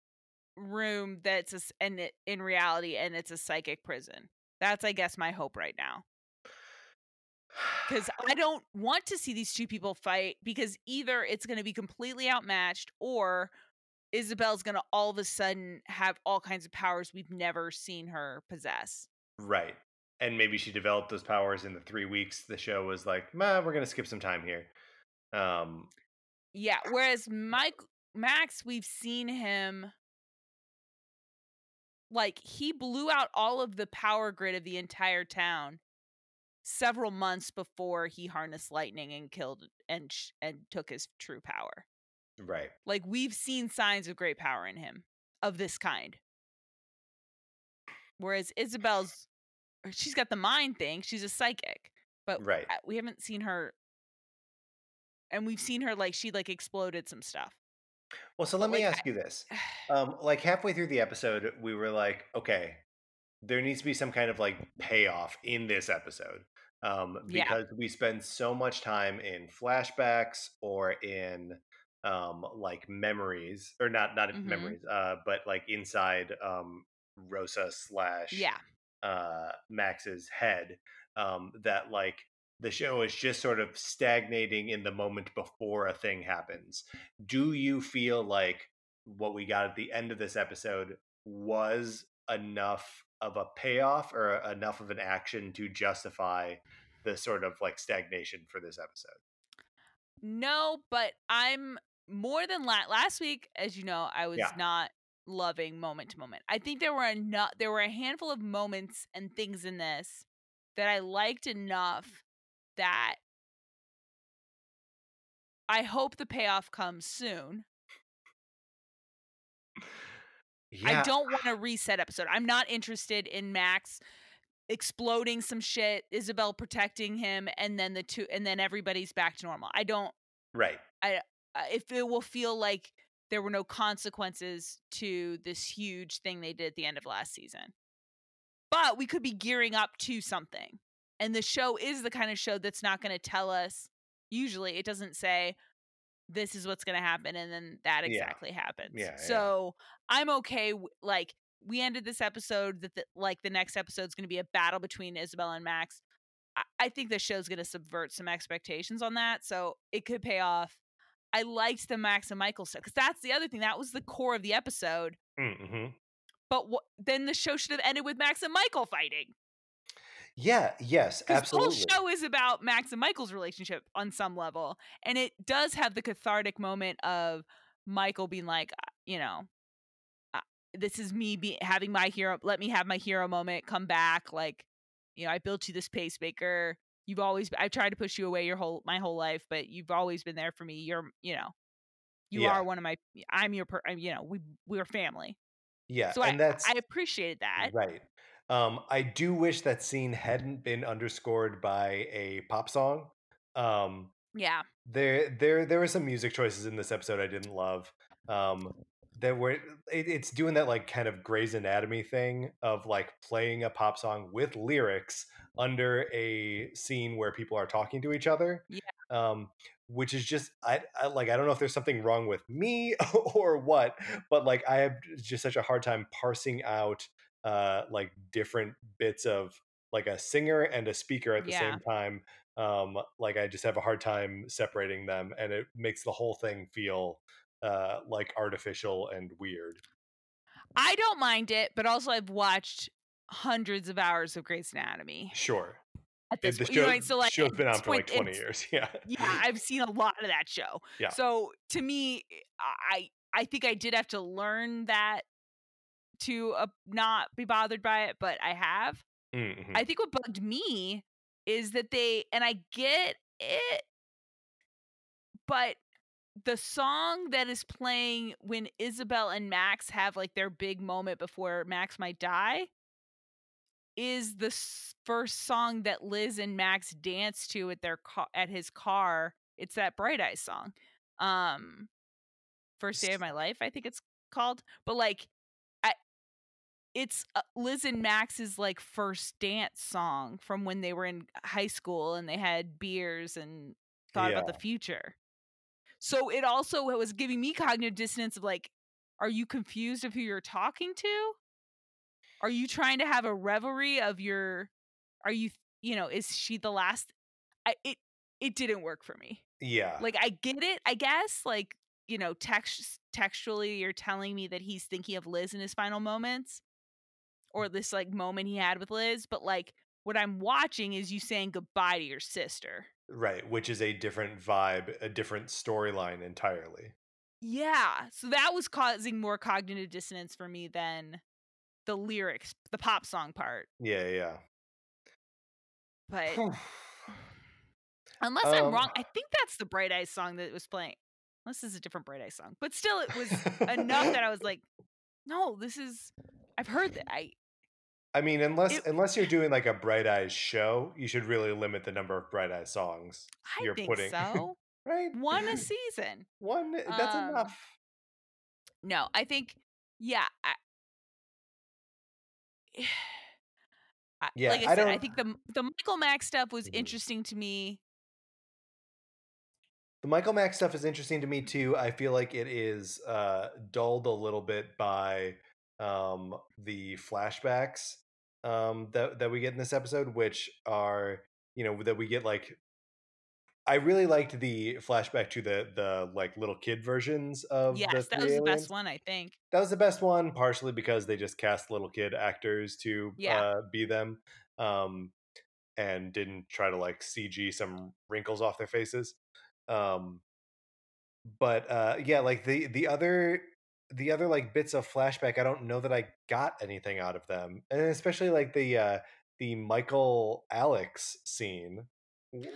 room that's a, and it, in reality and it's a psychic prison. That's I guess my hope right now. *sighs* Cuz I don't want to see these two people fight because either it's going to be completely outmatched or Isabel's going to all of a sudden have all kinds of powers we've never seen her possess. Right. And maybe she developed those powers in the three weeks the show was like, "Ma, we're gonna skip some time here." Um, Yeah, whereas Mike Max we've seen him like he blew out all of the power grid of the entire town several months before he harnessed lightning and killed and sh- and took his true power. Right. Like we've seen signs of great power in him of this kind. Whereas Isabel's she's got the mind thing, she's a psychic, but Right. uh, we haven't seen her and we've seen her like she like exploded some stuff. Well, so let But, me like, ask you this. *sighs* Um, like halfway through the episode, we were like, okay, there needs to be some kind of like payoff in this episode. Um, Yeah. because we spend so much time in flashbacks or in um like memories or not not Mhm. memories, uh, but like inside um Rosa slash Yeah. uh Max's head. Um, that like the show is just sort of stagnating in the moment before a thing happens. Do you feel like what we got at the end of this episode was enough of a payoff or enough of an action to justify the sort of like stagnation for this episode? No, but I'm more than la- last week. As you know, I was Yeah. not loving moment to moment. I think there were enough. There were a handful of moments and things in this that I liked enough that I hope the payoff comes soon. Yeah, I don't want a reset episode. I'm not interested in Max exploding some shit, Isabel protecting him, and then the two, and then everybody's back to normal. I don't. right. Uh, if it will feel like there were no consequences to this huge thing they did at the end of last season. But we could be gearing up to something. And the show is the kind of show that's not going to tell us, usually, it doesn't say, this is what's going to happen. And then that Yeah. exactly happens. Yeah, yeah. so I'm okay. w- Like, we ended this episode that, the, like, the next episode is going to be a battle between Isabel and Max. I, I think the show's going to subvert some expectations on that. So it could pay off. I liked the Max and Michael stuff because that's the other thing. That was the core of the episode. Mm-hmm. But then the show should have ended with Max and Michael fighting. Yeah. Yes. absolutely. the whole show is about Max and Michael's relationship on some level. And it does have the cathartic moment of Michael being like, you know, this is me be- having my hero, let me have my hero moment, come back. Like, you know, I built you this pacemaker. You've always, I've tried to push you away your whole, my whole life, but you've always been there for me. You're, you know, you Yeah. are one of my, I'm your, per, you know, we, we're family. Yeah. So and I, that's I appreciated that. Right. Um, I do wish that scene hadn't been underscored by a pop song. Um, Yeah. there, there, there were some music choices in this episode I didn't love. Um, that were it, it's doing that like kind of Grey's Anatomy thing of like playing a pop song with lyrics under a scene where people are talking to each other. Yeah. Um, which is just I, I like I don't know if there's something wrong with me *laughs* or what, but like I have just such a hard time parsing out uh like different bits of like a singer and a speaker at the Yeah. same time um like i just have a hard time separating them and it makes the whole thing feel uh like artificial and weird I don't mind it, but also I've watched hundreds of hours of Grey's Anatomy sure at the this point. show, You know, so like show's been on for like point, 20 years *laughs* yeah Yeah, I've seen a lot of that show. Yeah. So to me, I I think I did have to learn that to uh, not be bothered by it, but I have. Mhm. I think what bugged me is that they and I get it, but the song that is playing when Isabel and Max have like their big moment before Max might die is the first song that Liz and Max dance to at their car at his car It's that Bright Eyes song. Um First Day of My Life, I think it's called. But like I it's uh, Liz and Max's like first dance song from when they were in high school and they had beers and thought about the future. So it also was giving me cognitive dissonance of like, are you confused of who you're talking to? Are you trying to have a revelry of your? Are you you know is she the last? I it it didn't work for me. Yeah. Like I get it, I guess. Like you know, text textually, you're telling me that he's thinking of Liz in his final moments, or this like moment he had with Liz. But like what I'm watching is you saying goodbye to your sister. Right, which is a different vibe, a different storyline entirely. Yeah. So that was causing more cognitive dissonance for me than the lyrics, the pop song part. Yeah, yeah. But unless I'm Um, wrong, I think that's the Bright Eyes song that was playing. Unless this is a different Bright Eyes song. But still it was enough that I was *laughs* like, no, this is I've heard that. I I mean, unless It- unless you're doing like a Bright Eyes show, you should really limit the number of Bright Eyes songs I you're think putting. so. *laughs* right? One a season. *laughs* One that's Um, enough. No, I think yeah. I, *sighs* Yeah, like I, I said, I think the the Michael Max stuff was Mhm. interesting to me. The Michael Max stuff is interesting to me too. I feel like it is uh, dulled a little bit by um, the flashbacks um, that that we get in this episode, which are you know that we get like. I really liked the flashback to the the like little kid versions of the Yes, that was the best one, I think. That was the best one, partially because they just cast little kid actors to Yeah. uh, be them, um, and didn't try to like CG some wrinkles off their faces. Um, but uh, yeah, like the the other the other like bits of flashback, I don't know that I got anything out of them, and especially like the uh, the Michael Alex scene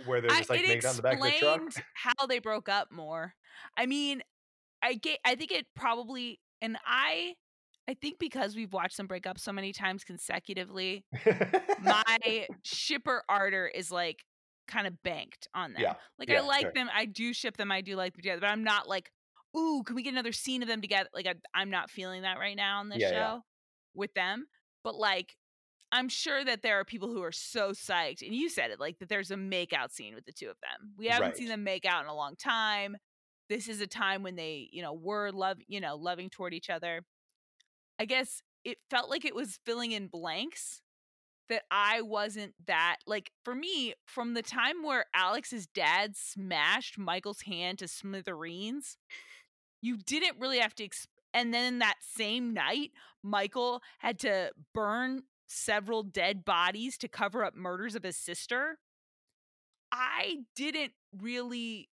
where they're just like it making out in the back of the truck. how they broke up more. I mean, I get. I think it probably, and I, I think because we've watched them break up so many times consecutively, my *laughs* shipper ardor is like kind of banked on them. Yeah, Like yeah, I like sure. them. I do ship them. I do like them together, but I'm not like, ooh, can we get another scene of them together? Like I, I'm not feeling that right now on this Yeah, show yeah. with them. But like, I'm sure that there are people who are so psyched, and you said it, like that there's a makeout scene with the two of them. We haven't seen them make out in a long time. This is a time when they, you know, were love, you know, loving toward each other. I guess it felt like it was filling in blanks that I wasn't that like for me from the time where Alex's dad smashed Michael's hand to smithereens you didn't really have to exp- and then that same night Michael had to burn several dead bodies to cover up murders of his sister I didn't really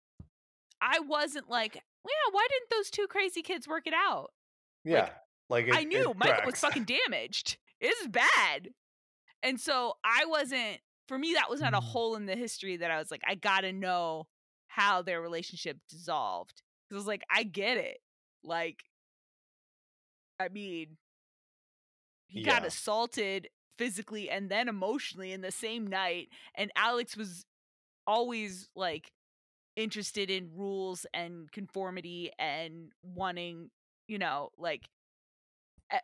I wasn't like yeah why didn't those two crazy kids work it out yeah, like, it, I knew Michael was fucking damaged. It's bad. And so I wasn't, for me, that was not a Mm. hole in the history that I was like, I gotta know how their relationship dissolved. Because I was like, I get it. Like, I mean, he got assaulted physically and then emotionally in the same night. And Alex was always like interested in rules and conformity and wanting, you know, like eh,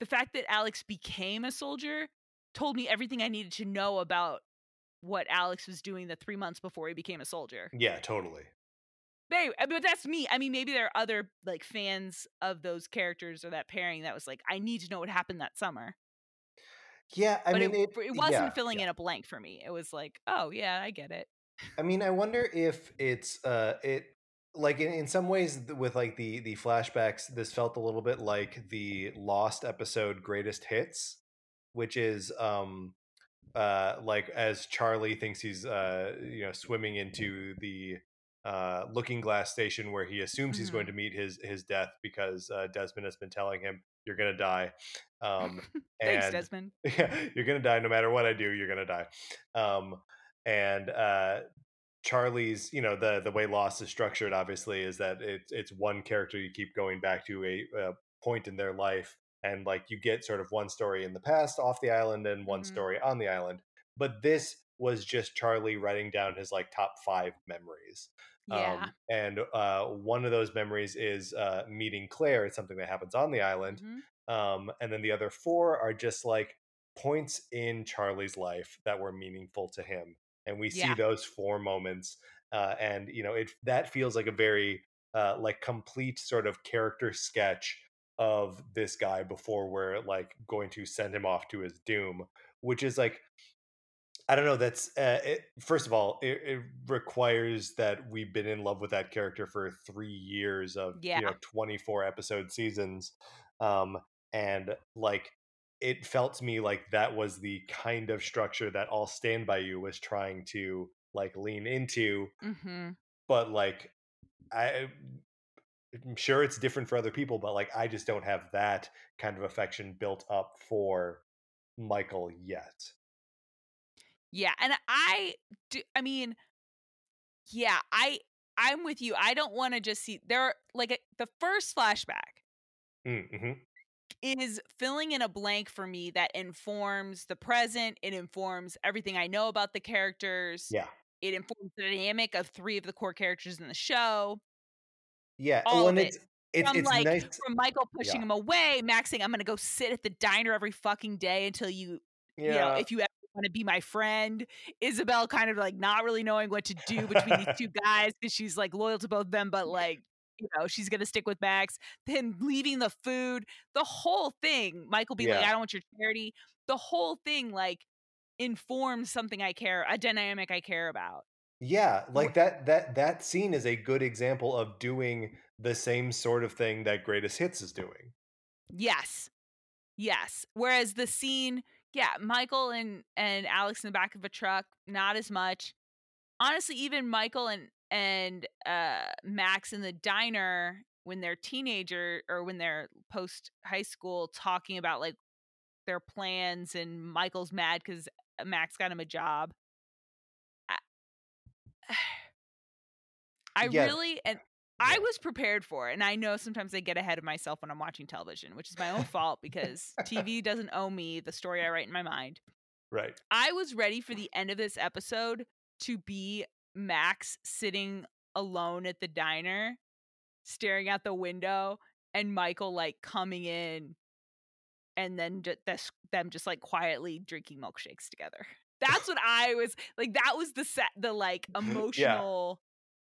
the fact that Alex became a soldier told me everything I needed to know about what Alex was doing the three months before he became a soldier. Yeah, totally. They, I mean, but that's me. I mean, maybe there are other like fans of those characters or that pairing that was like, I need to know what happened that summer. Yeah, I but mean, it, it, it, wasn't yeah, filling yeah. in a blank for me. It was like, oh yeah, I get it. I mean, I wonder if it's uh, it like in, in some ways with like the the flashbacks. This felt a little bit like the Lost episode Greatest Hits, which is um uh like as Charlie thinks he's uh you know swimming into the uh looking glass station where he assumes he's going Mhm. to meet his his death because uh, Desmond has been telling him you're gonna die. Um, *laughs* Thanks, and Desmond. *laughs* yeah, you're gonna die no matter what I do. You're gonna die. Um, and uh, Charlie's, you know, the the way Lost is structured, obviously, is that it's it's one character you keep going back to a, a point in their life, and like you get sort of one story in the past off the island and one Mhm. story on the island. But this was just Charlie writing down his like top five memories. Yeah. Um, and uh, one of those memories is uh, meeting Claire. It's something that happens on the island. Mhm. Um, and then the other four are just like points in Charlie's life that were meaningful to him. And we see Yeah. those four moments. Uh, and you know, it that feels like a very uh, like complete sort of character sketch of this guy before we're like going to send him off to his doom, which is like I don't know. That's uh, it, first of all, it, it requires that we've been in love with that character for three years of Yeah. you know twenty four episode seasons, um, and like it felt to me like that was the kind of structure that I'll Stand by You was trying to like lean into, hmm but like I. I'm sure it's different for other people, but like I just don't have that kind of affection built up for Michael yet. Yeah, and I do. I mean, yeah, I I'm with you. I don't want to just see there. Like a, the first flashback Mm-hmm. is filling in a blank for me that informs the present. It informs everything I know about the characters. Yeah. It informs the dynamic of three of the core characters in the show. Yeah, All well, of and it. it's From it's like nice. from Michael pushing Yeah. him away, Max saying, "I'm going to go sit at the diner every fucking day until you you know, if you ever want to be my friend, Isabel kind of like not really knowing what to do between these two guys because she's like loyal to both of them, but like, *laughs* you know, she's gonna stick with Max. Him leaving the food, the whole thing, Michael being like, I don't want your charity, the whole thing like informs something I care, a dynamic I care about. yeah, like that that that scene is a good example of doing the same sort of thing that Greatest Hits is doing. Yes. Yes. Whereas the scene, yeah, Michael and and Alex in the back of a truck, not as much. Honestly, even Michael and and uh Max in the diner when they're teenager or when they're post high school talking about like their plans and Michael's mad cuz Max got him a job. I, *sighs* *sighs* I Yeah. really and I was prepared for it, and I know sometimes I get ahead of myself when I'm watching television, which is my own fault because *laughs* TV doesn't owe me the story I write in my mind. Right. I was ready for the end of this episode to be Max sitting alone at the diner, staring out the window, and Michael like coming in, and then ju- this, them just like quietly drinking milkshakes together. *laughs* That's what I was like. That was the set, the like *laughs* emotional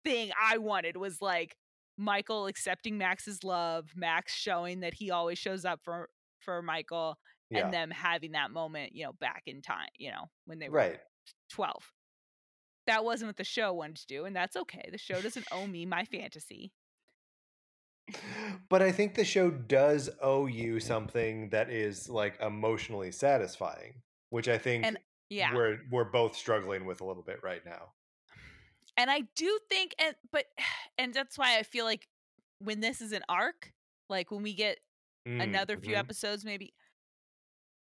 thing I wanted was like Michael accepting Max's love, Max showing that he always shows up for for Michael, Yeah. and them having that moment, you know, back in time, you know, when they were Right. 12. That wasn't what the show wanted to do, and that's okay. The show doesn't owe me my fantasy. *laughs* But I think the show does owe you something that is like emotionally satisfying, which I think And yeah. we're we're both struggling with a little bit right now. And I do think and but *sighs* and that's why I feel like when this is an arc, like when we get Mm, another few mhm. episodes maybe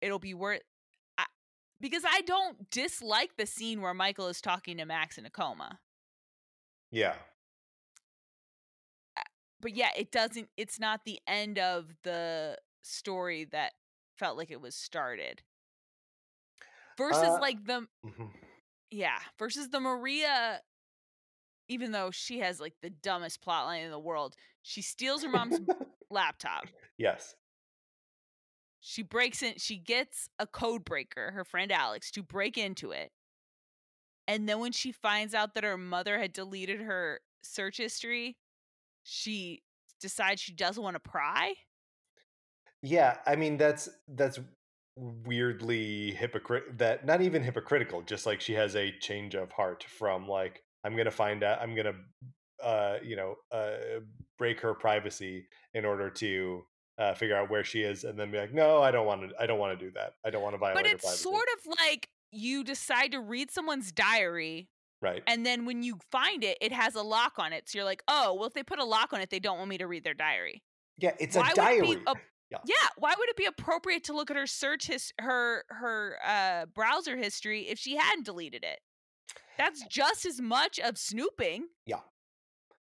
it'll be worth I, because I don't dislike the scene where Michael is talking to Max in a coma. Yeah. But yeah, it doesn't it's not the end of the story that felt like it was started. Versus Uh, like the Mhm. yeah, versus the Maria even though she has like the dumbest plotline in the world, she steals her mom's *laughs* laptop. Yes. She breaks in, she gets a code breaker, her friend Alex, to break into it. And then when she finds out that her mother had deleted her search history, she decides she doesn't want to pry. Yeah, I mean that's that's weirdly hypocrite that not even hypocritical, just like she has a change of heart from like I'm going to find out I'm going to uh you know uh break her privacy in order to uh figure out where she is and then be like no, I don't want to I don't want to do that. I don't want to violate But her it's privacy. sort of like you decide to read someone's diary, right. and then when you find it, it has a lock on it. So you're like, oh, well, if they put a lock on it, they don't want me to read their diary. yeah, it's why a diary. would it be a- *laughs* Yeah. yeah why would it be appropriate to look at her search his her her uh browser history if she hadn't deleted it that's just as much of snooping Yeah.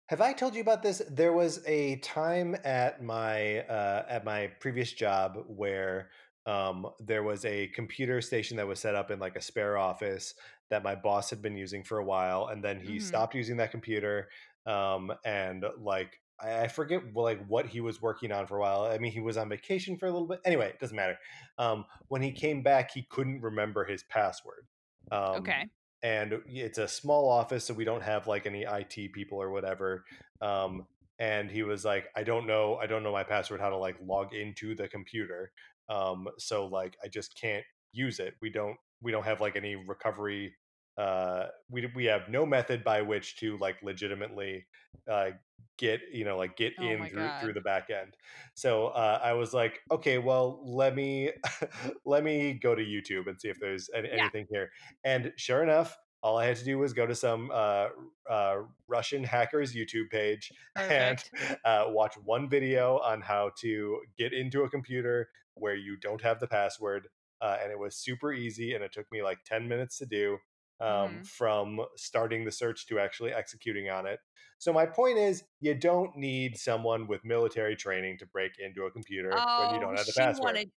Have I told you about this? There was a time at my uh, at my previous job where um, there was a computer station that was set up in like a spare office that my boss had been using for a while, and then he Mhm. stopped using that computer. Um, and like I, I forget like what he was working on for a while. I mean, he was on vacation for a little bit. Anyway, it doesn't matter. Um, when he came back, he couldn't remember his password. Um, Okay. And it's a small office, so we don't have like any IT people or whatever. Um, and he was like, I don't know, I don't know my password, how to like log into the computer. Um, so like I just can't use it. We don't we don't have like any recovery uh we we have no method by which to like legitimately uh get you know like get Oh in through through the back end so uh i was like okay well let me *laughs* let me go to youtube and see if there's any, Yeah. anything here and sure enough all i had to do was go to some uh, uh, russian hackers youtube page *laughs* Perfect. and uh, watch one video on how to get into a computer where you don't have the password uh, and it was super easy and it took me like 10 minutes to do um, Mhm. from starting the search to actually executing on it so my point is you don't need someone with military training to break into a computer when you Oh, don't have the she password wanted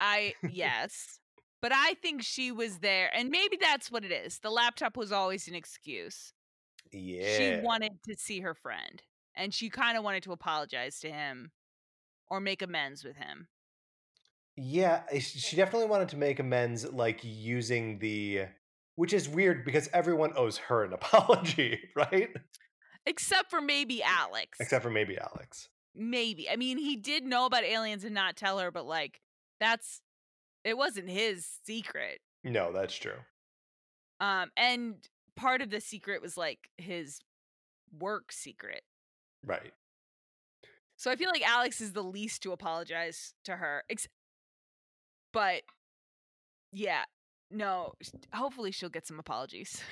I *laughs* yes. But I think she was there and maybe that's what it is. The laptop was always an excuse. Yeah, she wanted to see her friend and she kind of wanted to apologize to him or make amends with him. yeah eh, she definitely wanted to make amends like using the which is weird because everyone owes her an *laughs* apology right Except for maybe Alex. except for maybe alex maybe. I mean, he did know about aliens and not tell her, but like that's it wasn't his secret. no that's true Um and part of the secret was like his work secret. right So I feel like Alex is the least to apologize to her. Ex- but yeah, no, hopefully she'll get some apologies.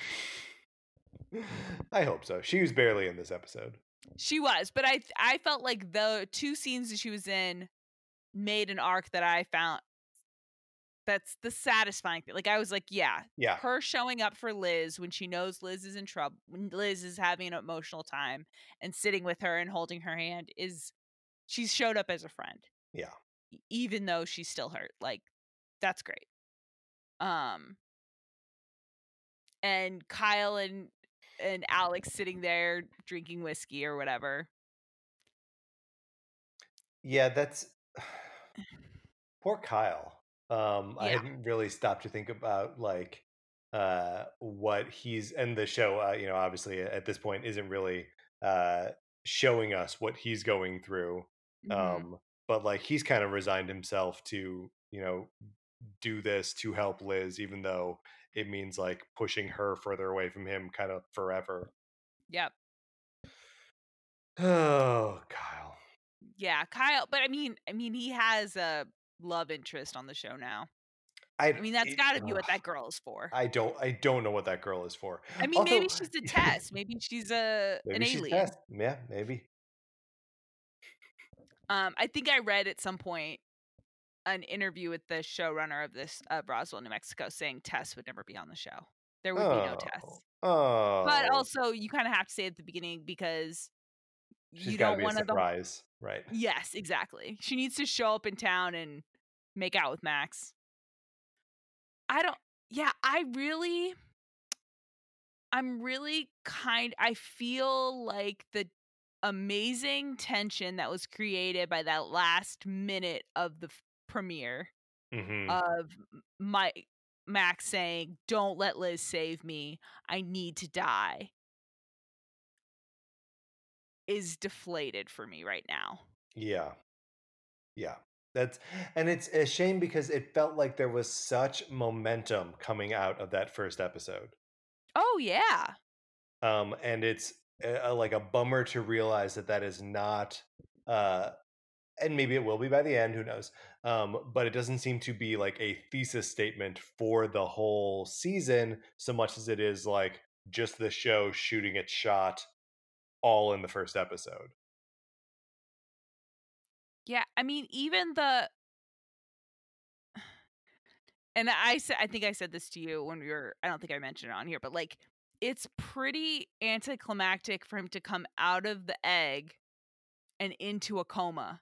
i hope so she was barely in this episode she was, but I I felt like the two scenes that she was in made an arc that I found that's the satisfying thing. Like I was like, yeah, yeah her showing up for Liz when she knows Liz is in trouble, when Liz is having an emotional time and sitting with her and holding her hand is she's showed up as a friend. yeah even though she's still hurt. Like that's great. Um and Kyle and and Alex sitting there drinking whiskey or whatever. yeah that's *sighs* poor kyle um i hadn't really stopped to think about like uh what he's and the show uh, you know obviously at this point isn't really uh showing us what he's going through Mhm. um but like he's kind of resigned himself to you know do this to help liz even though it means like pushing her further away from him kind of forever Yep. oh kyle Yeah, Kyle, but I mean, I mean he has a love interest on the show now. i, I mean, that's got to be what that girl is for. i don't i don't know what that girl is for I mean, maybe she's a *laughs* test. Maybe she's a maybe an she's alien. Tess. yeah maybe Um, I think I read at some point an interview with the showrunner of this of Roswell, New Mexico, saying Tess would never be on the show. There would be no Tess. Oh, But oh. also, you kind of have to say at the beginning because she's you don't want to. surprise, right? Yes, exactly. She needs to show up in town and make out with Max. I don't. Yeah, I really. I'm really kind. I feel like the amazing tension that was created by that last minute of the premiere hmm of my Max saying, "Don't let Liz save me. I need to die." Is deflated for me right now. Yeah, yeah. That's and it's a shame because it felt like there was such momentum coming out of that first episode, Oh yeah. um, and it's uh like a bummer to realize that that is not. Uh, and maybe it will be by the end who knows um, but it doesn't seem to be like a thesis statement for the whole season so much as it is like just the show shooting its shot all in the first episode. Yeah, I mean, even the *sighs* and I said I think I said this to you when we were I don't think I mentioned it on here, but like it's pretty anticlimactic for him to come out of the egg and into a coma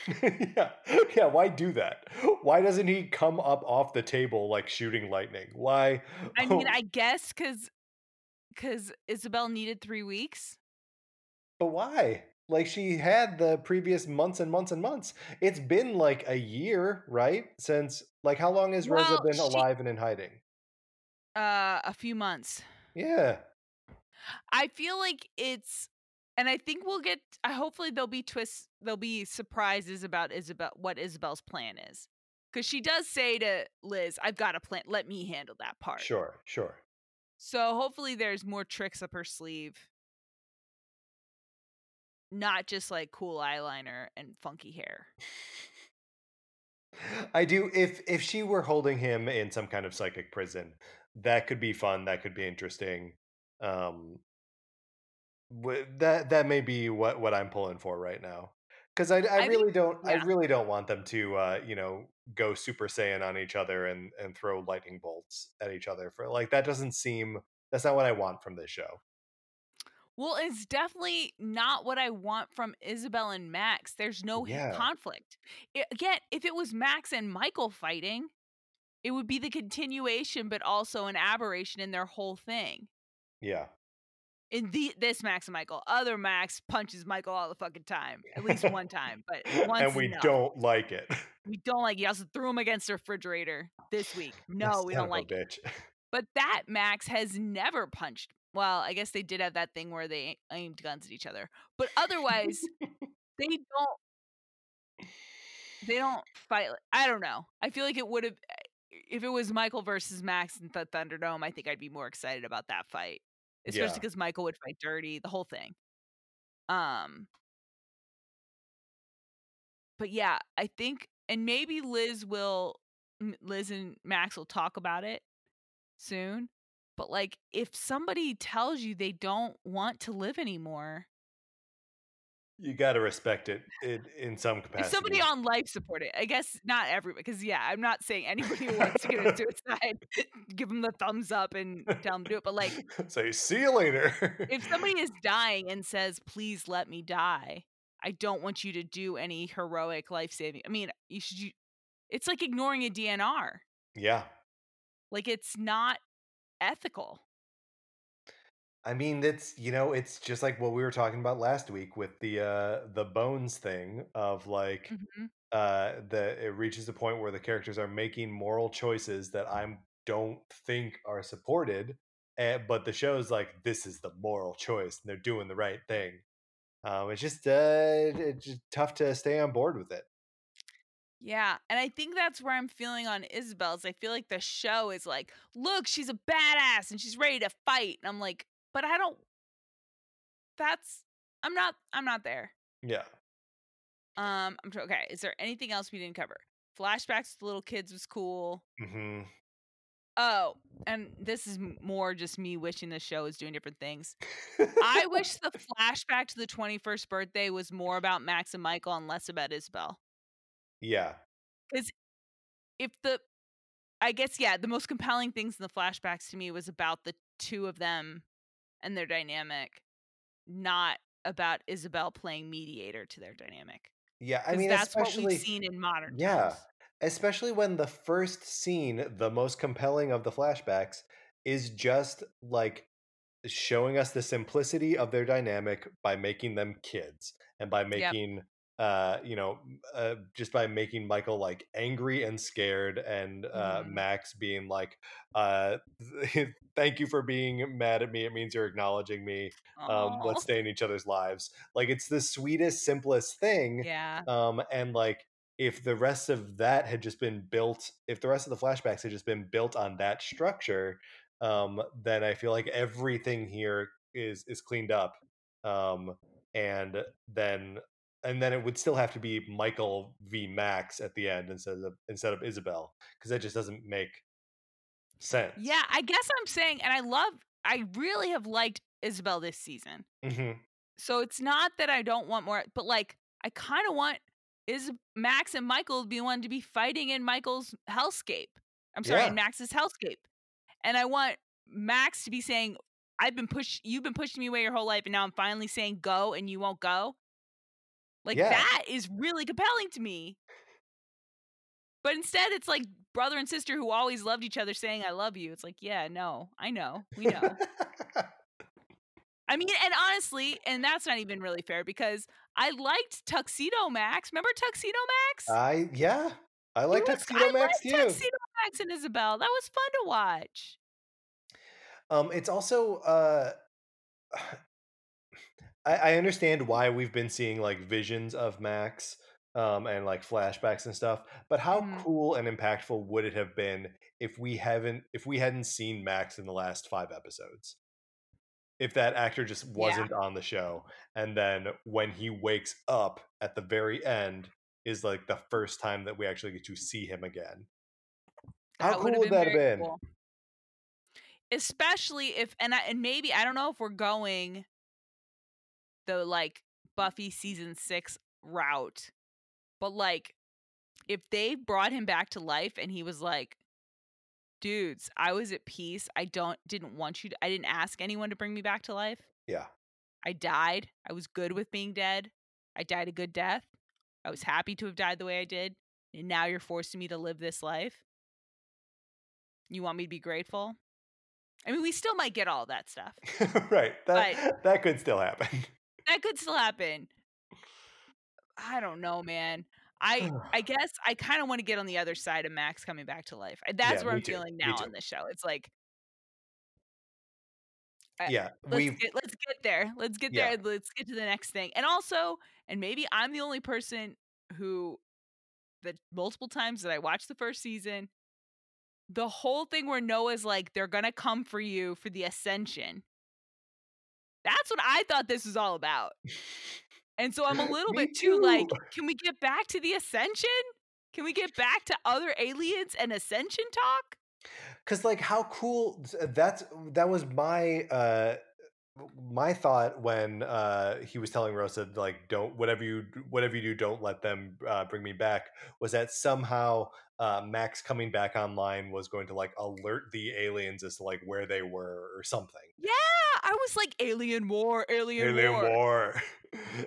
*laughs* yeah, yeah. Why do that? Why doesn't he come up off the table like shooting lightning? Why? *laughs* I mean, I guess because because Isabel needed three weeks. But why? Like she had the previous months and months and months. It's been like a year, right? Since like how long has Rosa Well, been she alive and in hiding? uh a few months. Yeah. I feel like it's and I think we'll get I hopefully there'll be twists, there'll be surprises about Isabel what Isabel's plan is. Cuz she does say to Liz, "I've got a plan. Let me handle that part." Sure, sure. So hopefully there's more tricks up her sleeve. Not just like cool eyeliner and funky hair. I do if if she were holding him in some kind of psychic prison, that could be fun, that could be interesting. Um that that may be what what I'm pulling for right now. Cuz I I I really don't I really don't want them to uh, you know, go super saiyan on each other and and throw lightning bolts at each other for like that doesn't seem that's not what I want from this show. Well, it's definitely not what I want from Isabel and Max. There's no Yeah. conflict. I- again, if it was Max and Michael fighting, it would be the continuation, but also an aberration in their whole thing. Yeah. In the this Max and Michael, other Max punches Michael all the fucking time, at least one *laughs* time, but once and we don't like it. We don't like. It. He also threw him against the refrigerator this week. No, we don't like it. *laughs* But that Max has never punched. Well, I guess they did have that thing where they aimed guns at each other, but otherwise, they don't. They don't fight. I don't know. I feel like it would have. Eh, if it was Michael versus Max in the Thunderdome, I think I'd be more excited about that fight, especially Yeah. because Michael would fight dirty, the whole thing. Um, but yeah, I think, and maybe Liz will, Liz and Max will talk about it soon. But like, if somebody tells you they don't want to live anymore, You got to respect it in, in some if capacity. somebody on life support it, I guess not everyone, because yeah, I'm not saying anybody who wants to commit *laughs* suicide, *laughs* give them the thumbs up and tell them to do it. But like, *laughs* Say, see you later. if somebody is dying and says, "Please let me die," I don't want you to do any heroic life saving. I mean, you should. You, it's like ignoring a DNR. yeah. Like it's not ethical. I mean, that's you know, it's just like what we were talking about last week with the uh the bones thing of like Mhm. uh the it reaches a point where the characters are making moral choices that I don't think are supported, and, but the show's like this is the moral choice and they're doing the right thing. Um, it's just uh, it's just tough to stay on board with it. Yeah, and I think that's where I'm feeling on Isabel's. I feel like the show is like, look, she's a badass and she's ready to fight. And I'm like, but I don't that's I'm not I'm not there. Yeah. Um I'm okay, is there anything else we didn't cover? Flashbacks to the little kids was cool. hmm Oh, and this is more just me wishing the show was doing different things. I *laughs* wish the flashback to the 21st birthday was more about Max and Michael and less about Isabel. yeah. Cuz if the I guess yeah, the most compelling things in the flashbacks to me was about the two of them and their dynamic, not about Isabel playing mediator to their dynamic. Yeah. I mean, that's what we've seen in modern Yeah. times. Especially when the first scene, the most compelling of the flashbacks, is just like showing us the simplicity of their dynamic by making them kids and by making uh you know uh, just by making michael like angry and scared and uh Mhm. max being like uh *laughs* thank you for being mad at me it means you're acknowledging me um let's stay in each other's lives like it's the sweetest simplest thing Yeah. um and like if the rest of that had just been built if the rest of the flashbacks had just been built on that structure um then i feel like everything here is is cleaned up um and then and then it would still have to be michael v max at the end instead of instead of isabel because that just doesn't make sense Yeah, I guess I'm saying and I love I really have liked Isabel this season. hmm So it's not that I don't want more, but like I kind of want is Max and Michael to be one to be fighting in Michael's hellscape. I'm sorry, Yeah. in Max's hellscape. And I want Max to be saying, I've been pushed. you've been pushing me away your whole life, and now I'm finally saying go and you won't go. Like Yeah. that is really compelling to me. But instead, it's like brother and sister who always loved each other saying, I love you. It's like, yeah, no, I know. We know. *laughs* I mean, and honestly, and that's not even really fair because I liked Tuxedo Max. Remember Tuxedo Max? I yeah, I like Tuxedo I Max liked too. Tuxedo Max and Isabel. That was fun to watch. Um, it's also uh, *sighs* I, I understand why we've been seeing like visions of Max, um, and like flashbacks and stuff. But how Mhm. cool and impactful would it have been if we haven't if we hadn't seen Max in the last five episodes? If that actor just wasn't on the show, and then when he wakes up at the very end is like the first time that we actually get to see him again. How cool would that have been? cool. Especially if and I and maybe I don't know if we're going the like Buffy season 6 route. But like if they brought him back to life and he was like dudes, I was at peace. I don't didn't want you to I didn't ask anyone to bring me back to life. Yeah. I died. I was good with being dead. I died a good death. I was happy to have died the way I did. And now you're forcing me to live this life. You want me to be grateful? I mean, we still might get all that stuff. *laughs* right. That that could still happen. That could still happen. I don't know, man. I I *sighs* guess I kind of want to get on the other side of Max coming back to life. That's Yeah, where I'm too, feeling now on this show. It's like yeah, let's get, let's get there. Let's get Yeah. there. Let's get to the next thing. And also, and maybe I'm the only person who, the multiple times that I watched the first season, the whole thing where Noah's like, they're gonna come for you for the ascension. That's what I thought this was all about. And so I'm a little bit too like, can we get back to the ascension? Can we get back to other aliens and ascension talk? because like how cool that's that was my uh my thought when uh he was telling rosa like don't whatever you whatever you do don't let them uh, bring me back was that somehow uh max coming back online was going to like alert the aliens as to like where they were or something. Yeah, I was like alien war, alien, alien war. war. *laughs*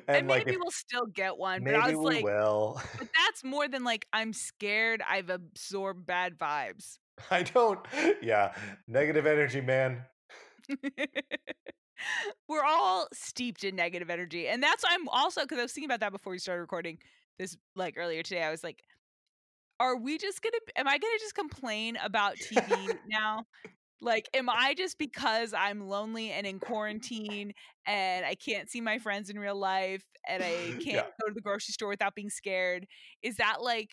And, And, like maybe if- we'll still get one, maybe but I was we like, will. But that's more than like I'm scared I've absorbed bad vibes. *laughs* i don't. Yeah. Negative energy man *laughs* We're all steeped in negative energy. And that's why I'm also because I was thinking about that before we started recording this like earlier today. I was like, are we just gonna am I gonna just complain about TV *laughs* now? Like, am I just because I'm lonely and in quarantine and I can't see my friends in real life and I *laughs* can't Yeah. go to the grocery store without being scared? Is that like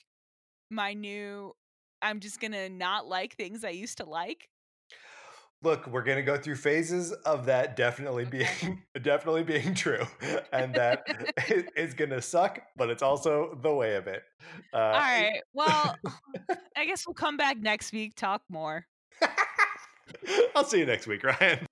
my new I'm just gonna not like things I used to like? Look we're gonna go through phases of that definitely being *laughs* definitely being true *laughs* and that it- it's gonna suck but it's also the way of it uh, All right. Well, I guess we'll come back next week, talk more. *laughs* i'll see you next week ryan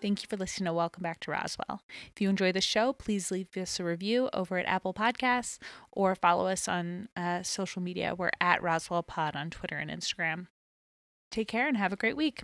Thank you for listening to Welcome Back to Roswell. If you enjoy the show, please leave us a review over at Apple Podcasts or follow us on uh, social media. We're at Roswell Pod on Twitter and Instagram. Take care and have a great week.